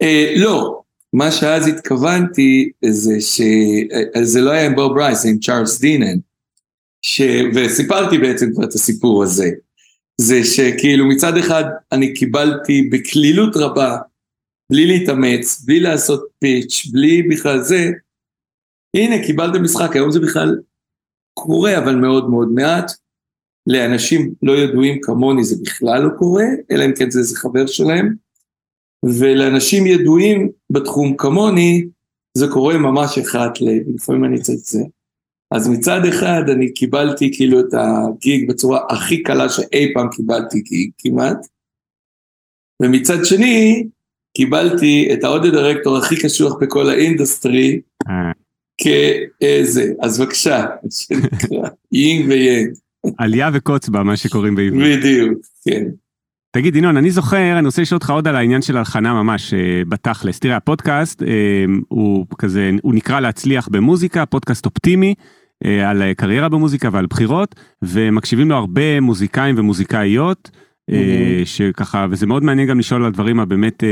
אה, לא, מה שאז התכוונתי זה שזה לא היה עם בוב רייס, זה עם צ'ארלס דינן, ש... וסיפרתי בעצם כבר את הסיפור הזה. זה שכאילו מצד אחד אני קיבלתי בקלילות רבה, בלי להתאמץ, בלי לעשות פיץ', בלי בכלל זה, הנה קיבלתם משחק, היום זה בכלל קורה אבל מאוד מאוד מעט, לאנשים לא ידועים כמוני זה בכלל לא קורה, אלא אם כן זה איזה חבר שלהם, ולאנשים ידועים בתחום כמוני, זה קורה ממש אחת ל... לפעמים אני צריך זה. אז מצד אחד אני קיבלתי כאילו את ה gig בצורה הכי קלה שאי פעם קיבלתי gig כמעט, ומצד שני קיבלתי את ה audio director הכי קשוח בכל ה industry כאיזה, אז בבקשה, yin ו yang. אליה וקוץ בה, מה שקוראים בעברית. בדיוק, כן. תגיד ינון, אני זוכר, אני רוצה לשאול אותך עוד על העניין של הלחנה ממש אה, בתכלס. תראה, הפודקאסט אה, הוא כזה, הוא נקרא להצליח במוזיקה, פודקאסט אופטימי. אה, על קריירה במוזיקה ועל בחירות, ומקשיבים לו הרבה מוזיקאים ומוזיקאיות, mm-hmm. שככה, וזה מאוד מעניין גם לשאול על הדברים הבאמת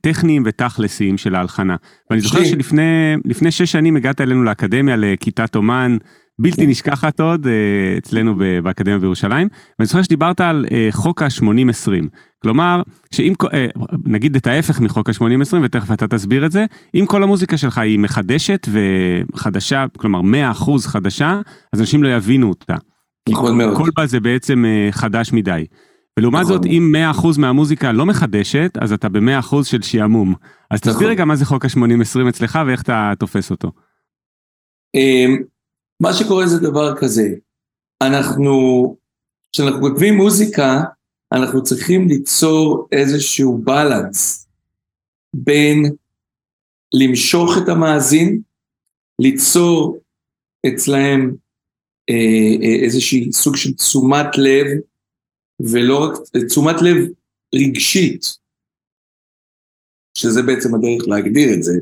טכניים ותכלסיים של ההלחנה. ואני זוכר שלפני שש שנים הגעת אלינו לאקדמיה לכיתת אומן. בלתי כן. נשכחת עוד אה, אצלנו באקדמיה בירושלים ואני זוכר שדיברת על אה, חוק ה-80-20 כלומר שאם אה, נגיד את ההפך מחוק ה-80-20 ותכף אתה תסביר את זה אם כל המוזיקה שלך היא מחדשת וחדשה כלומר 100% חדשה אז אנשים לא יבינו אותה. נכון מאוד. כל בה זה בעצם חדש מדי. ולעומת זאת אם 100% מהמוזיקה לא מחדשת אז אתה ב-100% של שעמום. אז תסביר נכון. רגע מה זה חוק ה-80-20 אצלך ואיך אתה תופס אותו. אמ, מה שקורה זה דבר כזה, אנחנו, כשאנחנו כותבים מוזיקה, אנחנו צריכים ליצור איזשהו בלנס בין למשוך את המאזין, ליצור אצלהם אה, אה, איזושהי סוג של תשומת לב, ולא רק תשומת לב רגשית, שזה בעצם הדרך להגדיר את זה.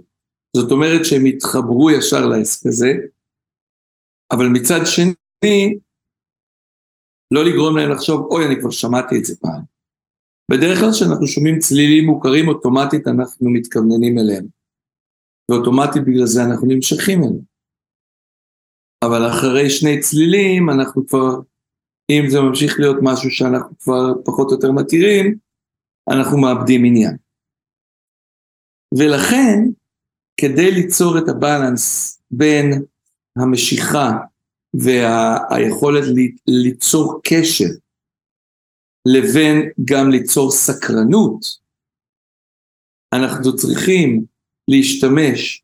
זאת אומרת שהם יתחברו ישר לעסק הזה, אבל מצד שני, לא לגרום להם לחשוב, אוי, אני כבר שמעתי את זה פעם. בדרך כלל כשאנחנו שומעים צלילים מוכרים, אוטומטית אנחנו מתכווננים אליהם. ואוטומטית בגלל זה אנחנו נמשכים אליהם. אבל אחרי שני צלילים, אנחנו כבר, אם זה ממשיך להיות משהו שאנחנו כבר פחות או יותר מכירים, אנחנו מאבדים עניין. ולכן, כדי ליצור את הבלנס בין המשיכה והיכולת ליצור קשר לבין גם ליצור סקרנות, אנחנו צריכים להשתמש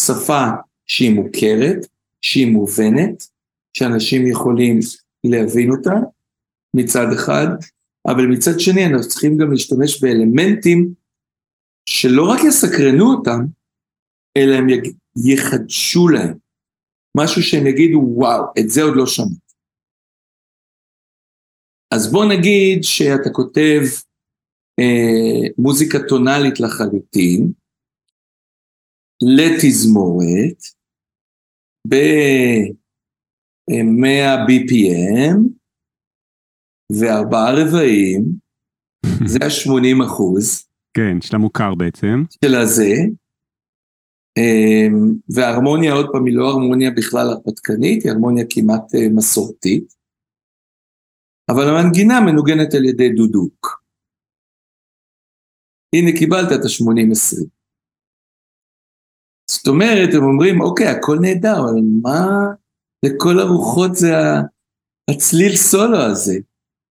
בשפה שהיא מוכרת, שהיא מובנת, שאנשים יכולים להבין אותה מצד אחד, אבל מצד שני אנחנו צריכים גם להשתמש באלמנטים שלא רק יסקרנו אותם, אלא הם יחדשו להם. משהו שהם יגידו, וואו, את זה עוד לא שמעתי. אז בוא נגיד שאתה כותב אה, מוזיקה טונאלית לחלוטין, לתזמורת, ב-100 BPM, וארבעה רבעים, זה ה-80 אחוז. כן, של המוכר בעצם. של הזה, אמ, והרמוניה עוד פעם היא לא הרמוניה בכלל הרפתקנית, היא הרמוניה כמעט אה, מסורתית, אבל המנגינה מנוגנת על ידי דודוק. הנה קיבלת את ה-80-20. זאת אומרת, הם אומרים, אוקיי, הכל נהדר, אבל מה לכל הרוחות זה הצליל סולו הזה?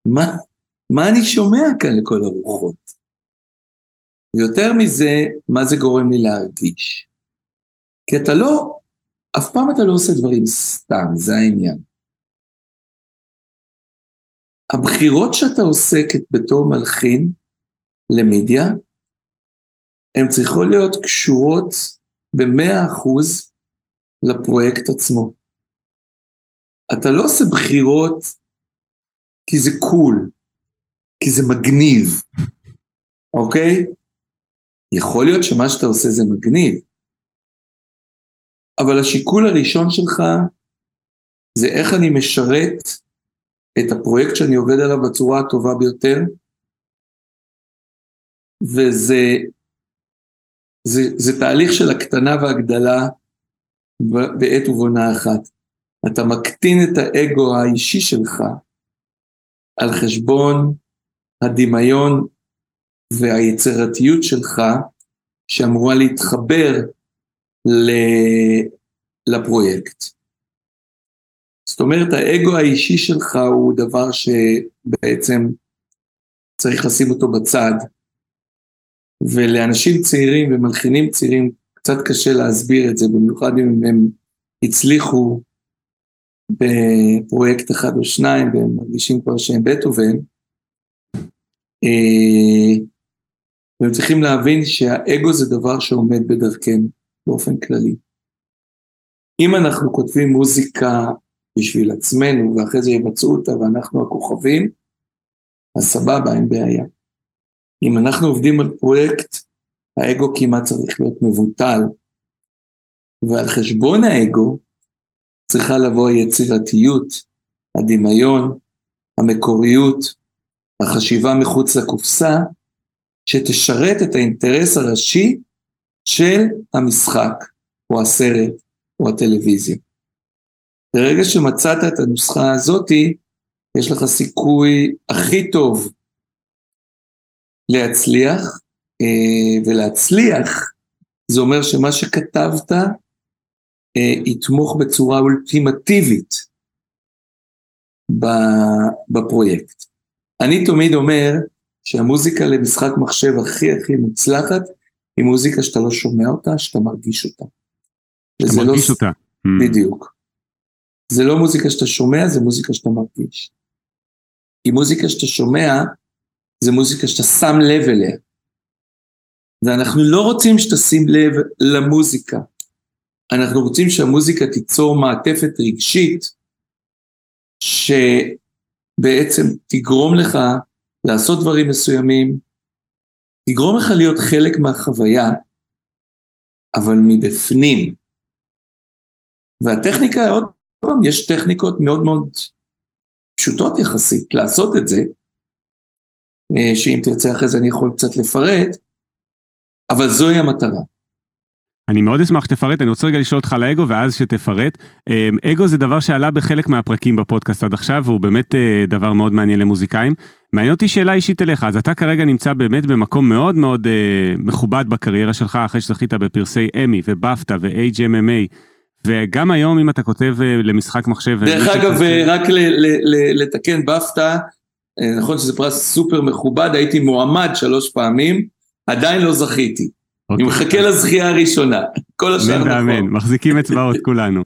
מה, מה אני שומע כאן לכל הרוחות? ויותר מזה, מה זה גורם לי להרגיש? כי אתה לא, אף פעם אתה לא עושה דברים סתם, זה העניין. הבחירות שאתה עושה בתור מלחין למידיה, הן צריכות להיות קשורות במאה אחוז לפרויקט עצמו. אתה לא עושה בחירות כי זה קול, כי זה מגניב, אוקיי? יכול להיות שמה שאתה עושה זה מגניב, אבל השיקול הראשון שלך זה איך אני משרת את הפרויקט שאני עובד עליו בצורה הטובה ביותר, וזה זה, זה תהליך של הקטנה והגדלה בעת ובעונה אחת. אתה מקטין את האגו האישי שלך על חשבון הדמיון והיצירתיות שלך שאמורה להתחבר לפרויקט. זאת אומרת, האגו האישי שלך הוא דבר שבעצם צריך לשים אותו בצד. ולאנשים צעירים ומלחינים צעירים קצת קשה להסביר את זה, במיוחד אם הם הצליחו בפרויקט אחד או שניים והם מרגישים כבר שהם בטהובן. אה, והם צריכים להבין שהאגו זה דבר שעומד בדרכנו באופן כללי. אם אנחנו כותבים מוזיקה בשביל עצמנו ואחרי זה יבצעו אותה ואנחנו הכוכבים, אז סבבה, אין בעיה. אם אנחנו עובדים על פרויקט, האגו כמעט צריך להיות מבוטל, ועל חשבון האגו צריכה לבוא היצירתיות, הדמיון, המקוריות, החשיבה מחוץ לקופסה, שתשרת את האינטרס הראשי של המשחק, או הסרט, או הטלוויזיה. ברגע שמצאת את הנוסחה הזאתי, יש לך סיכוי הכי טוב להצליח, אה, ולהצליח זה אומר שמה שכתבת יתמוך בצורה אולטימטיבית בפרויקט. אני תמיד אומר שהמוזיקה למשחק מחשב הכי הכי מוצלחת היא מוזיקה שאתה לא שומע אותה, שאתה מרגיש אותה. שאתה לא מרגיש לא... אותה. Hmm. בדיוק. זה לא מוזיקה שאתה שומע, זה מוזיקה שאתה מרגיש. כי מוזיקה שאתה שומע, זה מוזיקה שאתה שם לב אליה. ואנחנו לא רוצים שתשים לב למוזיקה. אנחנו רוצים שהמוזיקה תיצור מעטפת רגשית שבעצם תגרום לך לעשות דברים מסוימים, תגרום לך להיות חלק מהחוויה, אבל מבפנים. והטכניקה, עוד פעם, יש טכניקות מאוד מאוד פשוטות יחסית לעשות את זה, אה, שאם תרצה אחרי זה אני יכול קצת לפרט, אבל זוהי המטרה. אני מאוד אשמח שתפרט, אני רוצה רגע לשאול אותך על האגו ואז שתפרט. אה, אגו זה דבר שעלה בחלק מהפרקים בפודקאסט עד עכשיו, והוא באמת אה, דבר מאוד מעניין למוזיקאים. מעניין אותי שאלה אישית אליך, אז אתה כרגע נמצא באמת במקום מאוד מאוד מכובד בקריירה שלך, אחרי שזכית בפרסי אמי ובפטה ו-HMMA, וגם היום אם אתה כותב למשחק מחשב... דרך אגב, רק לתקן, בפטה, אה, נכון שזה פרס סופר מכובד, הייתי מועמד שלוש פעמים, עדיין לא זכיתי. אני אוקיי. מחכה לזכייה הראשונה, כל השאר נכון. אמן, מחזיקים אצבעות כולנו.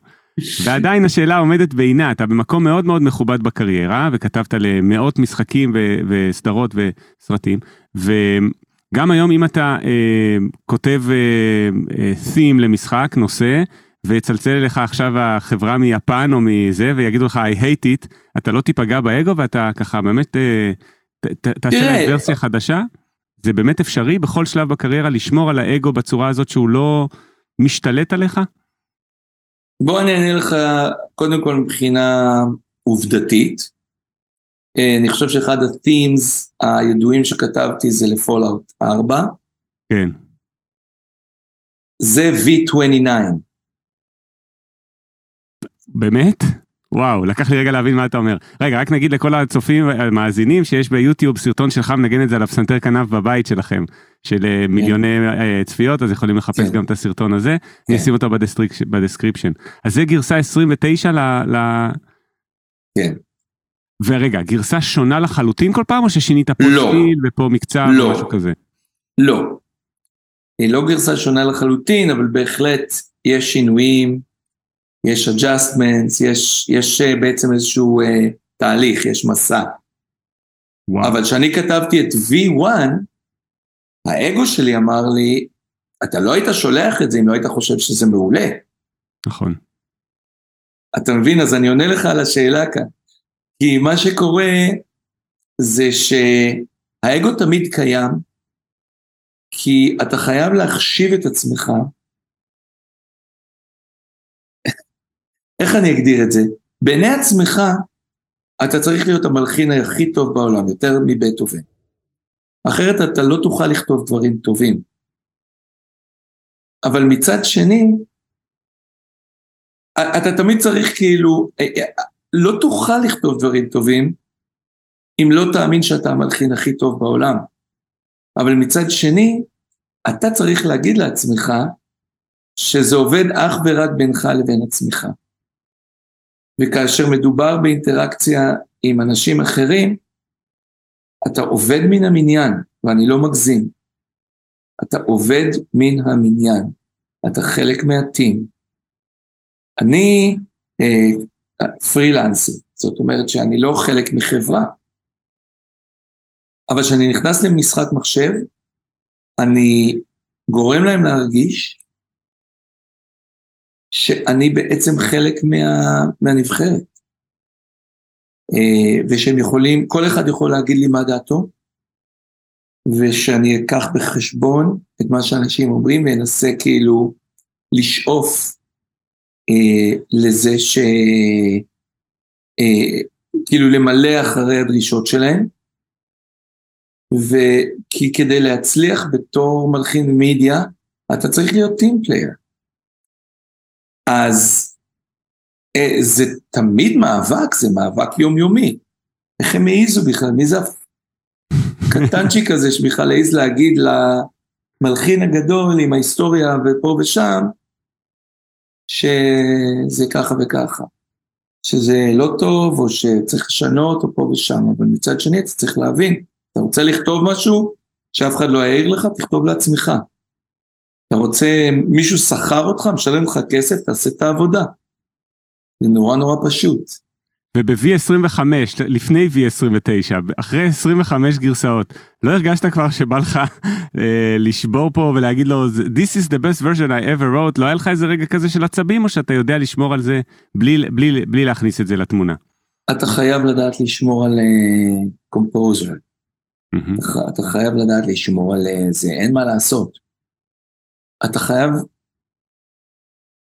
ועדיין השאלה עומדת בעינה, אתה במקום מאוד מאוד מכובד בקריירה, וכתבת למאות משחקים ו- וסדרות וסרטים, וגם היום אם אתה אה, כותב אה, אה, theme למשחק, נושא, ויצלצל אליך עכשיו החברה מיפן או מזה ויגידו לך I hate it, אתה לא תיפגע באגו ואתה ככה באמת אה, תעשה ורסיה חדשה? זה באמת אפשרי בכל שלב בקריירה לשמור על האגו בצורה הזאת שהוא לא משתלט עליך? בוא אני אענה לך קודם כל מבחינה עובדתית. אה, אני חושב שאחד ה-themes הידועים שכתבתי זה לפולאאוט 4. כן. זה V29. באמת? וואו, לקח לי רגע להבין מה אתה אומר. רגע, רק נגיד לכל הצופים, המאזינים, שיש ביוטיוב סרטון שלך מנגן את זה על הפסנתר כנף בבית שלכם, של אה, כן. מיליוני אה, צפיות, אז יכולים לחפש כן. גם את הסרטון הזה, אני אשים אותו ב description. אז זה גרסה 29 ל... כן. ורגע, גרסה שונה לחלוטין כל פעם, או ששינית פה לא. ופה מקצב לא. או משהו כזה? לא. היא לא גרסה שונה לחלוטין, אבל בהחלט יש שינויים. יש adjustments, יש, יש אה, בעצם איזשהו uh, תהליך, יש מסע. וואו. אבל כשאני כתבתי את V1, האגו שלי אמר לי, אתה לא היית שולח את זה אם לא היית חושב שזה מעולה. נכון. אתה מבין? אז אני עונה לך על השאלה כאן. כי מה שקורה זה שהאגו תמיד קיים, כי אתה חייב להחשיב את עצמך איך אני אגדיר את זה? בעיני עצמך, אתה צריך להיות המלחין הכי טוב בעולם, יותר מבטהובן. אחרת אתה לא תוכל לכתוב דברים טובים. אבל מצד שני, אתה תמיד צריך כאילו, לא תוכל לכתוב דברים טובים אם לא תאמין שאתה המלחין הכי טוב בעולם. אבל מצד שני, אתה צריך להגיד לעצמך שזה עובד אך ורק בינך לבין עצמך. וכאשר מדובר באינטראקציה עם אנשים אחרים, אתה עובד מן המניין, ואני לא מגזים. אתה עובד מן המניין, אתה חלק מהטים. אני אה, פרילנסר, זאת אומרת שאני לא חלק מחברה, אבל כשאני נכנס למשחק מחשב, אני גורם להם להרגיש שאני בעצם חלק מה, מהנבחרת. אה, ושהם יכולים, כל אחד יכול להגיד לי מה דעתו, ושאני אקח בחשבון את מה שאנשים אומרים ואנסה כאילו לשאוף אה, לזה ש... אה, כאילו למלא אחרי הדרישות שלהם. וכי כדי להצליח בתור מלחין מידיה, אתה צריך להיות team player. אז אה, זה תמיד מאבק, זה מאבק יומיומי. איך הם העיזו בכלל? מי זה הקטנצ'יק הזה שבכלל העז להגיד למלחין הגדול עם ההיסטוריה ופה ושם, שזה ככה וככה. שזה לא טוב, או שצריך לשנות, או פה ושם, אבל מצד שני אתה צריך להבין, אתה רוצה לכתוב משהו שאף אחד לא יעיר לך, תכתוב לעצמך. אתה רוצה, מישהו שכר אותך, משלם לך כסף, תעשה את העבודה. זה נורא נורא פשוט. וב-V25, לפני V29, אחרי 25 גרסאות, לא הרגשת כבר שבא לך אה, לשבור פה ולהגיד לו, This is the best version I ever wrote, לא היה לך איזה רגע כזה של עצבים, או שאתה יודע לשמור על זה בלי, בלי, בלי להכניס את זה לתמונה? אתה חייב לדעת לשמור על קומפוזר. Uh, mm-hmm. אתה חייב לדעת לשמור על uh, זה, אין מה לעשות. אתה חייב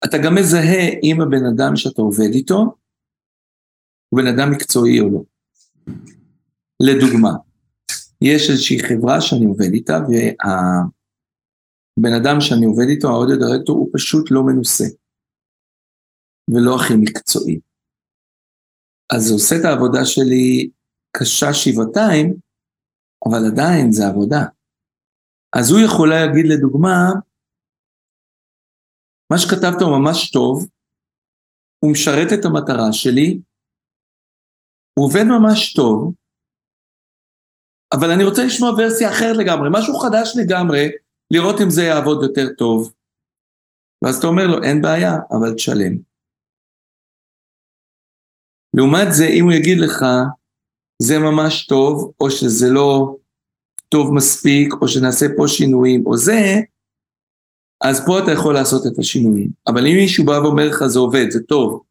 אתה גם מזהה אם הבן אדם שאתה עובד איתו הוא בן אדם מקצועי או לא. לדוגמה, יש איזושהי חברה שאני עובד איתה והבן אדם שאני עובד איתו, האודיו דירקטור, הוא פשוט לא מנוסה ולא הכי מקצועי. אז זה עושה את העבודה שלי קשה שבעתיים, אבל עדיין זה עבודה. אז הוא יכול להגיד לדוגמה, מה שכתבת הוא ממש טוב, הוא משרת את המטרה שלי, הוא עובד ממש טוב, אבל אני רוצה לשמוע ורסיה אחרת לגמרי, משהו חדש לגמרי, לראות אם זה יעבוד יותר טוב. ואז אתה אומר לו, אין בעיה, אבל תשלם. לעומת זה, אם הוא יגיד לך, זה ממש טוב, או שזה לא טוב מספיק, או שנעשה פה שינויים, או זה, אז פה אתה יכול לעשות את השינויים. אבל אם מישהו בא ואומר לך זה עובד, זה טוב,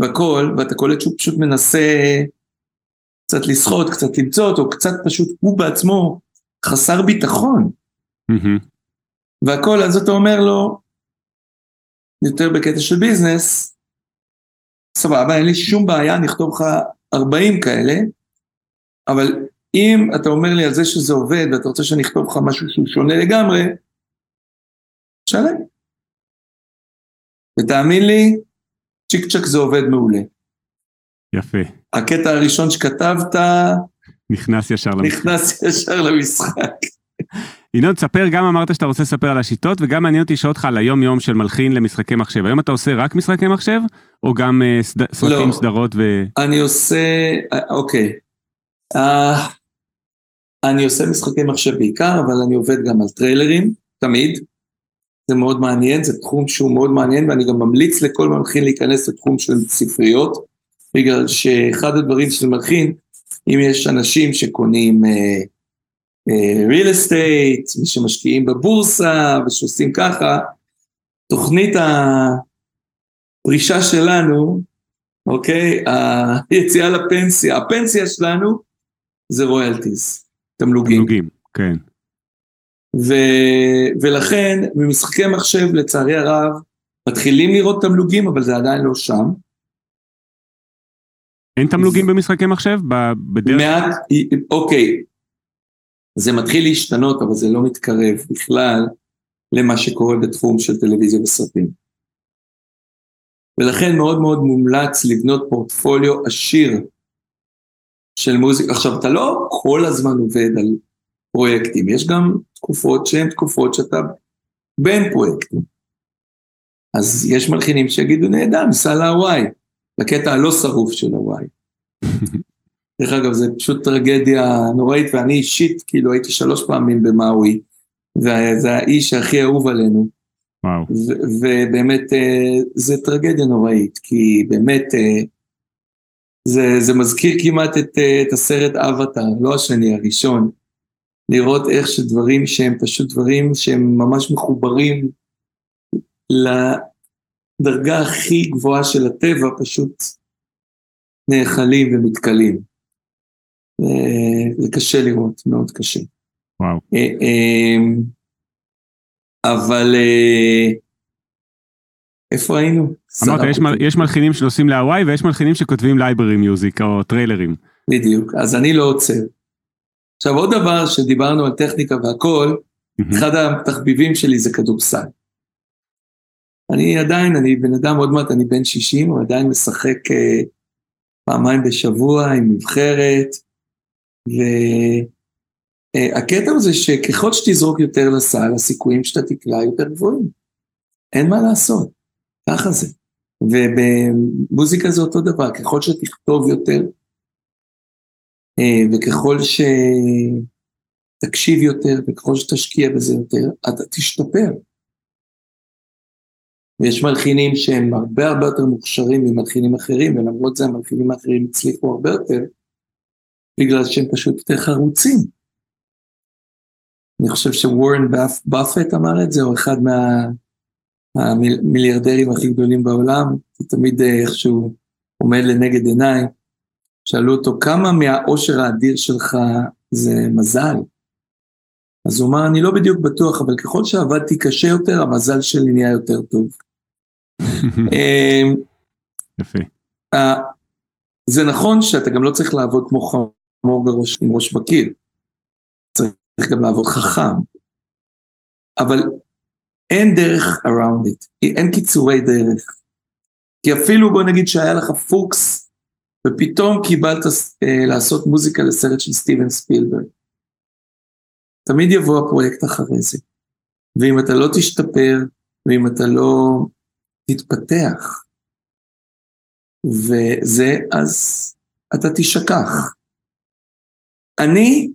והכל, ואתה קולט שהוא פשוט מנסה קצת לסחוט, קצת למצוא אותו, קצת פשוט הוא בעצמו חסר ביטחון. Mm-hmm. והכל, אז אתה אומר לו, יותר בקטע של ביזנס, סבבה, אין לי שום בעיה, אני אכתוב לך 40 כאלה, אבל אם אתה אומר לי על זה שזה עובד ואתה רוצה שאני אכתוב לך משהו שהוא שונה לגמרי, שלם. ותאמין לי, צ'יק צ'ק זה עובד מעולה. יפה. הקטע הראשון שכתבת, נכנס ישר למשחק. נכנס ישר למשחק. ינון, תספר, גם אמרת שאתה רוצה לספר על השיטות, וגם מעניין אותי לשאול אותך על היום יום של מלחין למשחקי מחשב. היום אתה עושה רק משחקי מחשב, או גם uh, סד... סרטים, לא, סדרות ו... אני עושה, אה, אוקיי. Uh, אני עושה משחקי מחשב בעיקר, אבל אני עובד גם על טריילרים, תמיד. זה מאוד מעניין, זה תחום שהוא מאוד מעניין, ואני גם ממליץ לכל מלחין להיכנס לתחום של ספריות, בגלל שאחד הדברים של מלחין, אם יש אנשים שקונים uh, uh, real estate, ושמשקיעים בבורסה, ושעושים ככה, תוכנית הפרישה שלנו, אוקיי, היציאה לפנסיה, הפנסיה שלנו זה רויאלטיז, תמלוגים. תמלוגים, כן. ו, ולכן במשחקי מחשב לצערי הרב מתחילים לראות תמלוגים אבל זה עדיין לא שם. אין תמלוגים במשחקי מחשב? בדרך? מעט, אוקיי. זה מתחיל להשתנות, אבל זה לא מתקרב בכלל למה שקורה בתחום של טלוויזיה וסרטים. ולכן מאוד מאוד מומלץ לבנות פורטפוליו עשיר של מוזיקה. עכשיו, אתה לא כל הזמן עובד על פרויקטים, יש גם תקופות שהן תקופות שאתה בין פרויקטים. אז יש מלחינים שיגידו, נהדר, ניסע להוואי, לקטע הלא שרוף של הוואי. דרך אגב, זה פשוט טרגדיה נוראית, ואני אישית, כאילו הייתי שלוש פעמים במאווי, וזה האיש הכי אהוב עלינו. וואו. ובאמת, אה, זה טרגדיה נוראית, כי באמת, אה, זה, זה מזכיר כמעט את, אה, את הסרט אבטאר, לא השני, הראשון. לראות איך שדברים שהם פשוט דברים שהם ממש מחוברים לדרגה הכי גבוהה של הטבע, פשוט נאכלים ומתכלים. זה קשה לראות, מאוד קשה. וואו. אבל איפה היינו? אמרת, יש, מל, יש מלחינים שנוסעים להוואי ויש מלחינים שכותבים library music או טריילרים. בדיוק, אז אני לא עוצר. עכשיו עוד דבר שדיברנו על טכניקה והכל, אחד התחביבים שלי זה כדורסל. אני עדיין, אני בן אדם עוד מעט, אני בן 60, הוא עדיין משחק uh, פעמיים בשבוע עם נבחרת, והקטע uh, הוא זה שככל שתזרוק יותר לסל, הסיכויים שאתה תקלע יותר גבוהים. אין מה לעשות, ככה זה. ובמוזיקה זה אותו דבר, ככל שתכתוב יותר, uh, וככל שתקשיב יותר, וככל שתשקיע בזה יותר, אתה תשתפר. ויש מלחינים שהם הרבה הרבה יותר מוכשרים ממלחינים אחרים, ולמרות זה המלחינים האחרים הצליחו הרבה יותר, בגלל שהם פשוט יותר חרוצים. אני חושב שוורן באפט אמר את זה, או אחד מהמיליארדרים הכי גדולים בעולם, זה תמיד איכשהו עומד לנגד עיניי, שאלו אותו כמה מהאושר האדיר שלך זה מזל. אז הוא אמר, אני לא בדיוק בטוח, אבל ככל שעבדתי קשה יותר, המזל שלי נהיה יותר טוב. אמ, יפה. זה נכון שאתה גם לא צריך לעבוד כמו חמור בראש, עם ראש בקיר. צריך גם לעבוד חכם. אבל אין דרך around it, אין קיצורי דרך. כי אפילו בוא נגיד שהיה לך פוקס, ופתאום קיבלת uh, לעשות מוזיקה לסרט של סטיבן ספילברג. תמיד יבוא הפרויקט אחרי זה. ואם אתה לא תשתפר, ואם אתה לא תתפתח, וזה, אז אתה תשכח. אני,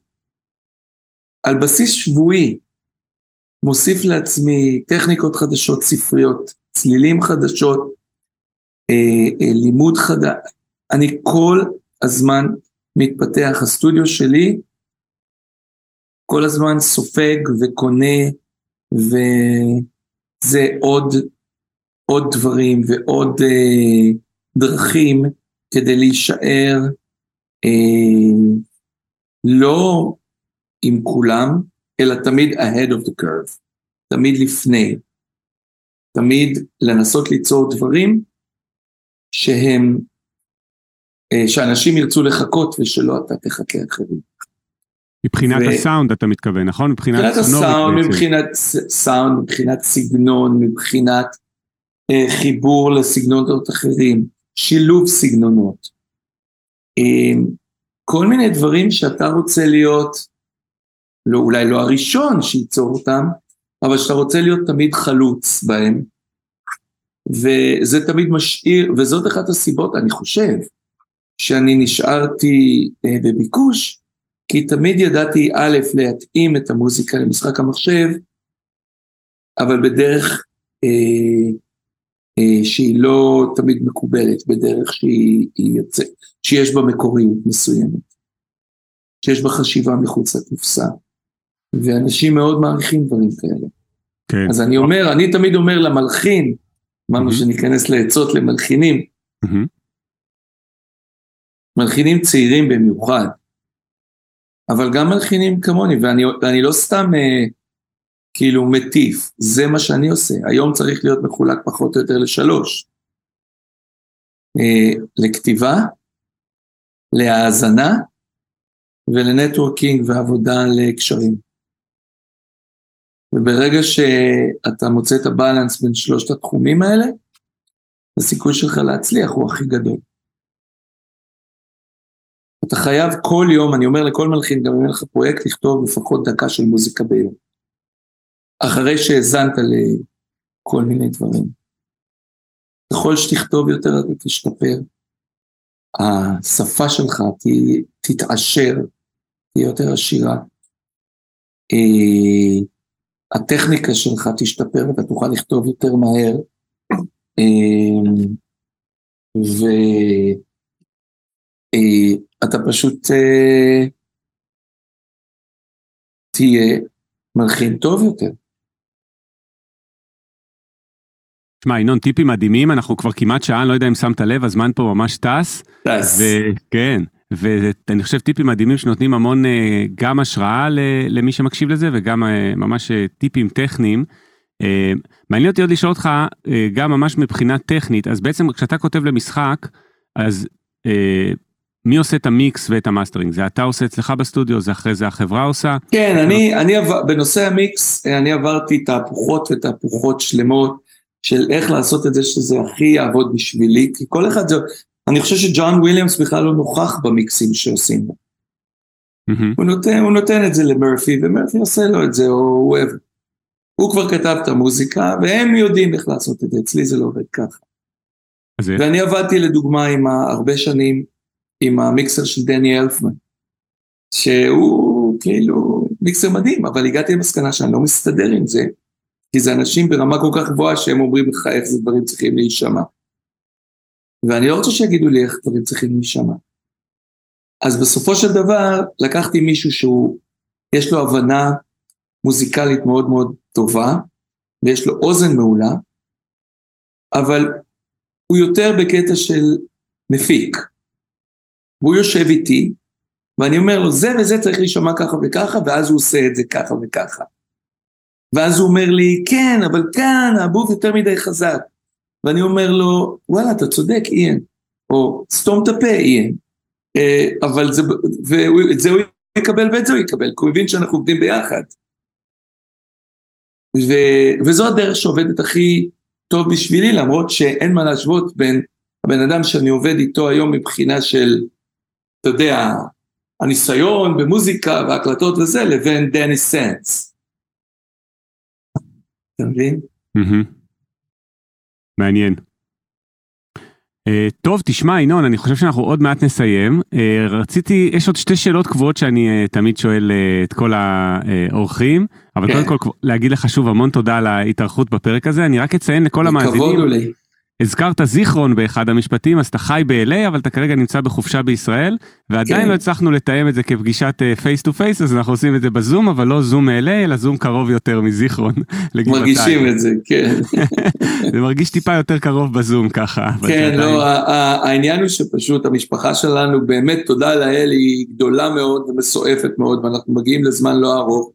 על בסיס שבועי, מוסיף לעצמי טכניקות חדשות, ספריות, צלילים חדשות, אה, אה, לימוד חדש. אני כל הזמן מתפתח. הסטודיו שלי כל הזמן סופג וקונה, וזה עוד, עוד דברים ועוד אה, דרכים כדי להישאר אה, לא עם כולם, אלא תמיד ahead of the curve, תמיד לפני, תמיד לנסות ליצור דברים שהם, שאנשים ירצו לחכות ושלא אתה תחכה אחרים. מבחינת ו... הסאונד אתה מתכוון, נכון? מבחינת הסאונד, מבחינת סאונד, מבחינת סגנון, מבחינת אה, חיבור לסגנונות אחרים, שילוב סגנונות. אה, כל מיני דברים שאתה רוצה להיות, לא, אולי לא הראשון שייצור אותם, אבל שאתה רוצה להיות תמיד חלוץ בהם. וזה תמיד משאיר, וזאת אחת הסיבות, אני חושב, שאני נשארתי אה, בביקוש, כי תמיד ידעתי א', להתאים את המוזיקה למשחק המחשב, אבל בדרך אה, אה, שהיא לא תמיד מקובלת, בדרך שהיא יוצאת, שיש בה מקוריות מסוימת, שיש בה חשיבה מחוץ לקופסה, ואנשים מאוד מעריכים דברים כאלה. כן. אז אני אומר, אני תמיד אומר למלחין, אמרנו mm-hmm. שניכנס לעצות למלחינים, mm-hmm. מלחינים צעירים במיוחד, אבל גם מלחינים כמוני, ואני, ואני לא סתם אה, כאילו מטיף, זה מה שאני עושה. היום צריך להיות מחולק פחות או יותר לשלוש. אה, לכתיבה, להאזנה ולנטוורקינג ועבודה לקשרים. וברגע שאתה מוצא את הבלנס בין שלושת התחומים האלה, הסיכוי שלך להצליח הוא הכי גדול. אתה חייב כל יום, אני אומר לכל מלחין, גם אם אין לך פרויקט, לכתוב לפחות דקה של מוזיקה ביום. אחרי שהאזנת לכל מיני דברים. ככל שתכתוב יותר אתה תשתפר. השפה שלך תתעשר, תהיה יותר עשירה. אה, הטכניקה שלך תשתפר ואתה תוכל לכתוב יותר מהר. אה, ואתה אה, פשוט תהיה מלחין טוב יותר. שמע, ינון, טיפים מדהימים, אנחנו כבר כמעט שעה, אני לא יודע אם שמת לב, הזמן פה ממש טס. טס. כן, ואני חושב טיפים מדהימים שנותנים המון אה, גם השראה למי שמקשיב לזה, וגם אה, ממש אה, טיפים טכניים. מעניין אותי עוד לשאול אותך, גם ממש מבחינה טכנית, אז בעצם כשאתה כותב למשחק, אז מי עושה את המיקס ואת המאסטרינג? זה אתה עושה אצלך בסטודיו, זה אחרי זה החברה עושה? כן, אני, אני עבר, בנושא המיקס, אני עברתי תהפוכות ותהפוכות שלמות. של איך לעשות את זה שזה הכי יעבוד בשבילי, כי כל אחד זה, אני חושב שג'ון וויליאמס בכלל לא נוכח במיקסים שעושים. Mm-hmm. הוא, נותן, הוא נותן את זה למרפי, ומרפי עושה לו את זה, או הוא אוהב. הוא כבר כתב את המוזיקה, והם יודעים איך לעשות את זה, אצלי זה לא עובד ככה. ואני עבדתי לדוגמה עם הרבה שנים עם המיקסר של דני אלפמן, שהוא כאילו מיקסר מדהים, אבל הגעתי למסקנה שאני לא מסתדר עם זה, כי זה אנשים ברמה כל כך גבוהה שהם אומרים לך איך זה דברים צריכים להישמע. ואני לא רוצה שיגידו לי איך דברים צריכים להישמע. אז בסופו של דבר לקחתי מישהו שהוא, יש לו הבנה מוזיקלית מאוד מאוד טובה, ויש לו אוזן מעולה, אבל הוא יותר בקטע של מפיק. והוא יושב איתי, ואני אומר לו, זה וזה צריך להישמע ככה וככה, ואז הוא עושה את זה ככה וככה. ואז הוא אומר לי, כן, אבל כאן הבוף יותר מדי חזק. ואני אומר לו, וואלה, אתה צודק, איין. או, סתום את הפה, איין. אה, אבל זה, ואת זה הוא יקבל ואת זה הוא יקבל, כי הוא הבין שאנחנו עובדים ביחד. ו, וזו הדרך שעובדת הכי טוב בשבילי, למרות שאין מה להשוות בין הבן אדם שאני עובד איתו היום מבחינה של, אתה יודע, הניסיון במוזיקה והקלטות וזה, לבין דני סנס. אתה מבין? מעניין. Uh, טוב, תשמע, ינון, אני חושב שאנחנו עוד מעט נסיים. Uh, רציתי, יש עוד שתי שאלות קבועות שאני uh, תמיד שואל uh, את כל האורחים, אבל כן. קודם כל להגיד לך שוב המון תודה על ההתארכות בפרק הזה. אני רק אציין לכל המאזינים. כבוד הוא לי. הזכרת זיכרון באחד המשפטים, אז אתה חי ב-LA, אבל אתה כרגע נמצא בחופשה בישראל, ועדיין כן. לא הצלחנו לתאם את זה כפגישת face to face, אז אנחנו עושים את זה בזום, אבל לא זום מ-LA, אלא זום קרוב יותר מזיכרון. מרגישים את זה, כן. זה מרגיש טיפה יותר קרוב בזום ככה. כן, לא, העניין הוא שפשוט המשפחה שלנו, באמת, תודה לאל, היא גדולה מאוד ומסועפת מאוד, ואנחנו מגיעים לזמן לא ארוך,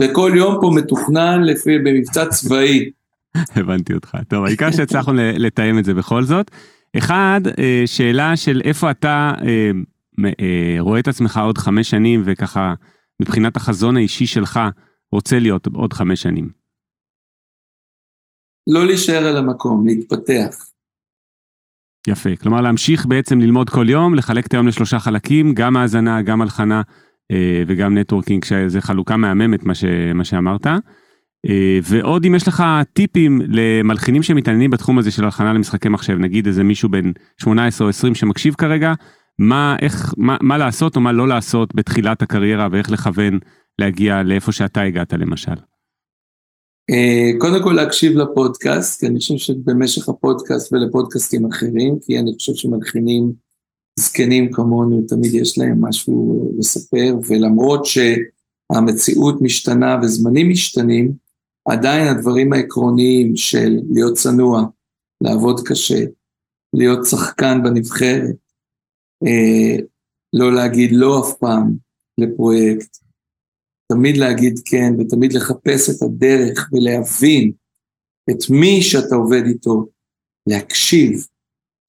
וכל יום פה מתוכנן לפי, במבצע צבאי. הבנתי אותך. טוב, העיקר שהצלחנו לתאם את זה בכל זאת. אחד, אה, שאלה של איפה אתה אה, אה, רואה את עצמך עוד חמש שנים, וככה, מבחינת החזון האישי שלך, רוצה להיות עוד חמש שנים. לא להישאר על המקום, להתפתח. יפה, כלומר להמשיך בעצם ללמוד כל יום, לחלק את היום לשלושה חלקים, גם האזנה, גם הלחנה וגם נטוורקינג, שזה חלוקה מהממת מה, ש, מה שאמרת. אה, ועוד אם יש לך טיפים למלחינים שמתעניינים בתחום הזה של הלחנה למשחקי מחשב, נגיד איזה מישהו בן 18 או 20 שמקשיב כרגע, מה, איך, מה, מה לעשות או מה לא לעשות בתחילת הקריירה ואיך לכוון להגיע לאיפה שאתה הגעת למשל. אה, קודם כל להקשיב לפודקאסט, כי אני חושב שבמשך הפודקאסט ולפודקאסטים אחרים, כי אני חושב שמלחינים זקנים כמונו, תמיד יש להם משהו לספר, ולמרות שהמציאות משתנה וזמנים משתנים, עדיין הדברים העקרוניים של להיות צנוע, לעבוד קשה, להיות שחקן בנבחרת, אה, לא להגיד לא אף פעם לפרויקט, תמיד להגיד כן ותמיד לחפש את הדרך ולהבין את מי שאתה עובד איתו, להקשיב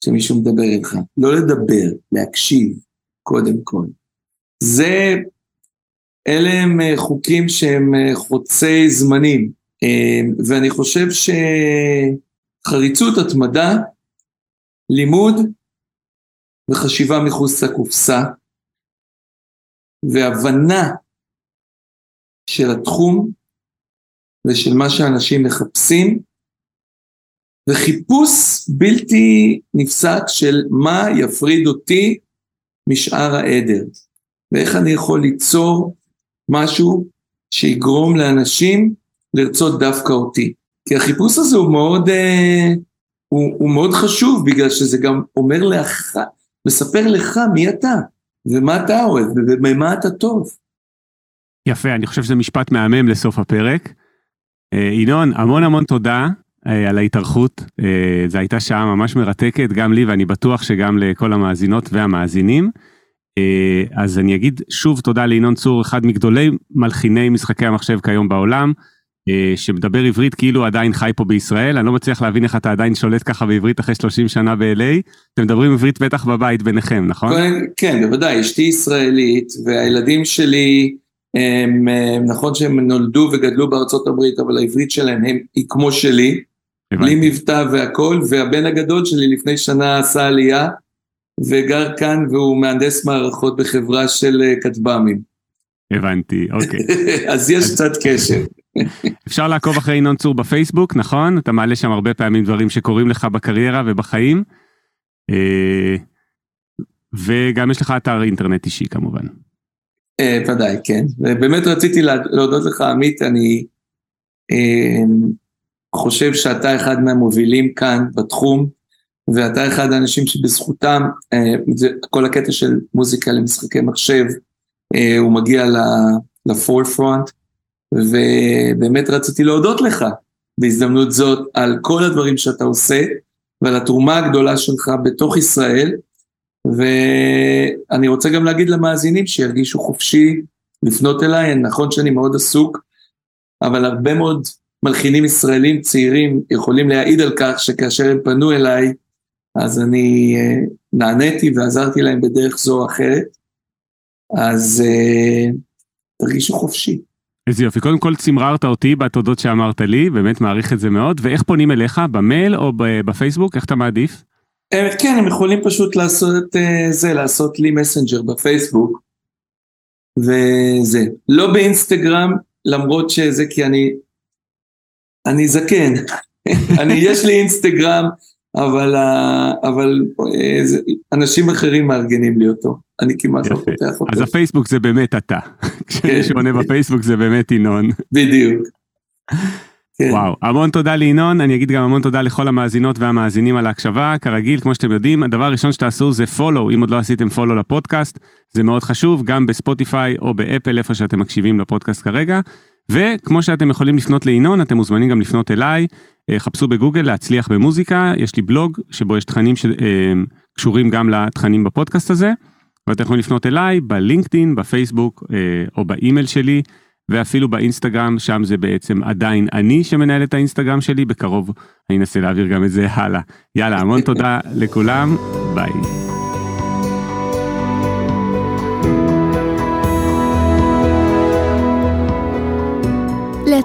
כשמישהו מדבר איתך, לא לדבר, להקשיב קודם כל. זה, אלה הם אה, חוקים שהם אה, חוצי זמנים, ואני חושב שחריצות, התמדה, לימוד וחשיבה מחוץ לקופסה, והבנה של התחום ושל מה שאנשים מחפשים, וחיפוש בלתי נפסק של מה יפריד אותי משאר העדר, ואיך אני יכול ליצור משהו שיגרום לאנשים לרצות דווקא אותי. כי החיפוש הזה הוא מאוד, אה, הוא, הוא מאוד חשוב, בגלל שזה גם אומר לך, מספר לך מי אתה, ומה אתה אוהב, ובמה אתה טוב. יפה, אני חושב שזה משפט מהמם לסוף הפרק. אה, ינון, המון המון תודה אה, על ההתארכות. אה, זו הייתה שעה ממש מרתקת, גם לי ואני בטוח שגם לכל המאזינות והמאזינים. אז אני אגיד שוב תודה לינון צור, אחד מגדולי מלחיני משחקי המחשב כיום בעולם, שמדבר עברית כאילו עדיין חי פה בישראל. אני לא מצליח להבין איך אתה עדיין שולט ככה בעברית אחרי 30 שנה ב-LA. אתם מדברים עברית בטח בבית ביניכם, נכון? כן, בוודאי, אשתי ישראלית, והילדים שלי... הם, הם, נכון שהם נולדו וגדלו בארצות הברית, אבל העברית שלהם הם, היא כמו שלי, בלי מבטא והכל, והבן הגדול שלי לפני שנה עשה עלייה, וגר כאן והוא מהנדס מערכות בחברה של אה, כטב"מים. הבנתי, אוקיי. אז יש קצת קשר. אפשר לעקוב אחרי ינון צור בפייסבוק, נכון? אתה מעלה שם הרבה פעמים דברים שקורים לך בקריירה ובחיים. אה, וגם יש לך אתר אינטרנט אישי כמובן. אה, ודאי, כן. ובאמת רציתי להודות לך, עמית, אני אה, חושב שאתה אחד מהמובילים כאן בתחום, ואתה אחד האנשים שבזכותם, כל הקטע של מוזיקה למשחקי מחשב, הוא מגיע לפורפרונט, ובאמת רציתי להודות לך בהזדמנות זאת על כל הדברים שאתה עושה, ועל התרומה הגדולה שלך בתוך ישראל, ואני רוצה גם להגיד למאזינים שירגישו חופשי לפנות אליי, נכון שאני מאוד עסוק, אבל הרבה מאוד מלחינים ישראלים צעירים יכולים להעיד על כך שכאשר הם פנו אליי, אז אני uh, נעניתי ועזרתי להם בדרך זו או אחרת, אז uh, תרגישו חופשי. איזה יופי, קודם כל צמררת אותי בתודות שאמרת לי, באמת מעריך את זה מאוד, ואיך פונים אליך, במייל או בפייסבוק, איך אתה מעדיף? כן, הם יכולים פשוט לעשות אה, זה, לעשות לי מסנג'ר בפייסבוק, וזה. לא באינסטגרם, למרות שזה כי אני, אני זקן. אני, יש לי אינסטגרם, אבל, אבל אה, אנשים אחרים מארגנים לי אותו. אני כמעט לא פותח אותו. אז הפייסבוק זה באמת אתה. כשמישהו כן. עונה בפייסבוק זה באמת ינון. בדיוק. כן. וואו, המון תודה לינון, אני אגיד גם המון תודה לכל המאזינות והמאזינים על ההקשבה. כרגיל, כמו שאתם יודעים, הדבר הראשון שתעשו זה follow, אם עוד לא עשיתם follow לפודקאסט, זה מאוד חשוב, גם בספוטיפיי או באפל, איפה שאתם מקשיבים לפודקאסט כרגע. וכמו שאתם יכולים לפנות לינון, אתם מוזמנים גם לפנות אליי, אה, חפשו בגוגל להצליח במוזיקה, יש לי בלוג שבו יש תכנים שקשורים אה, גם לתכנים בפודקאסט הזה, ואתם יכולים לפנות אליי בלינקדאין, בפייסבוק אה, או באימייל שלי. ואפילו באינסטגרם, שם זה בעצם עדיין אני שמנהל את האינסטגרם שלי, בקרוב אני אנסה להעביר גם את זה הלאה. יאללה, המון תודה לכולם, ביי.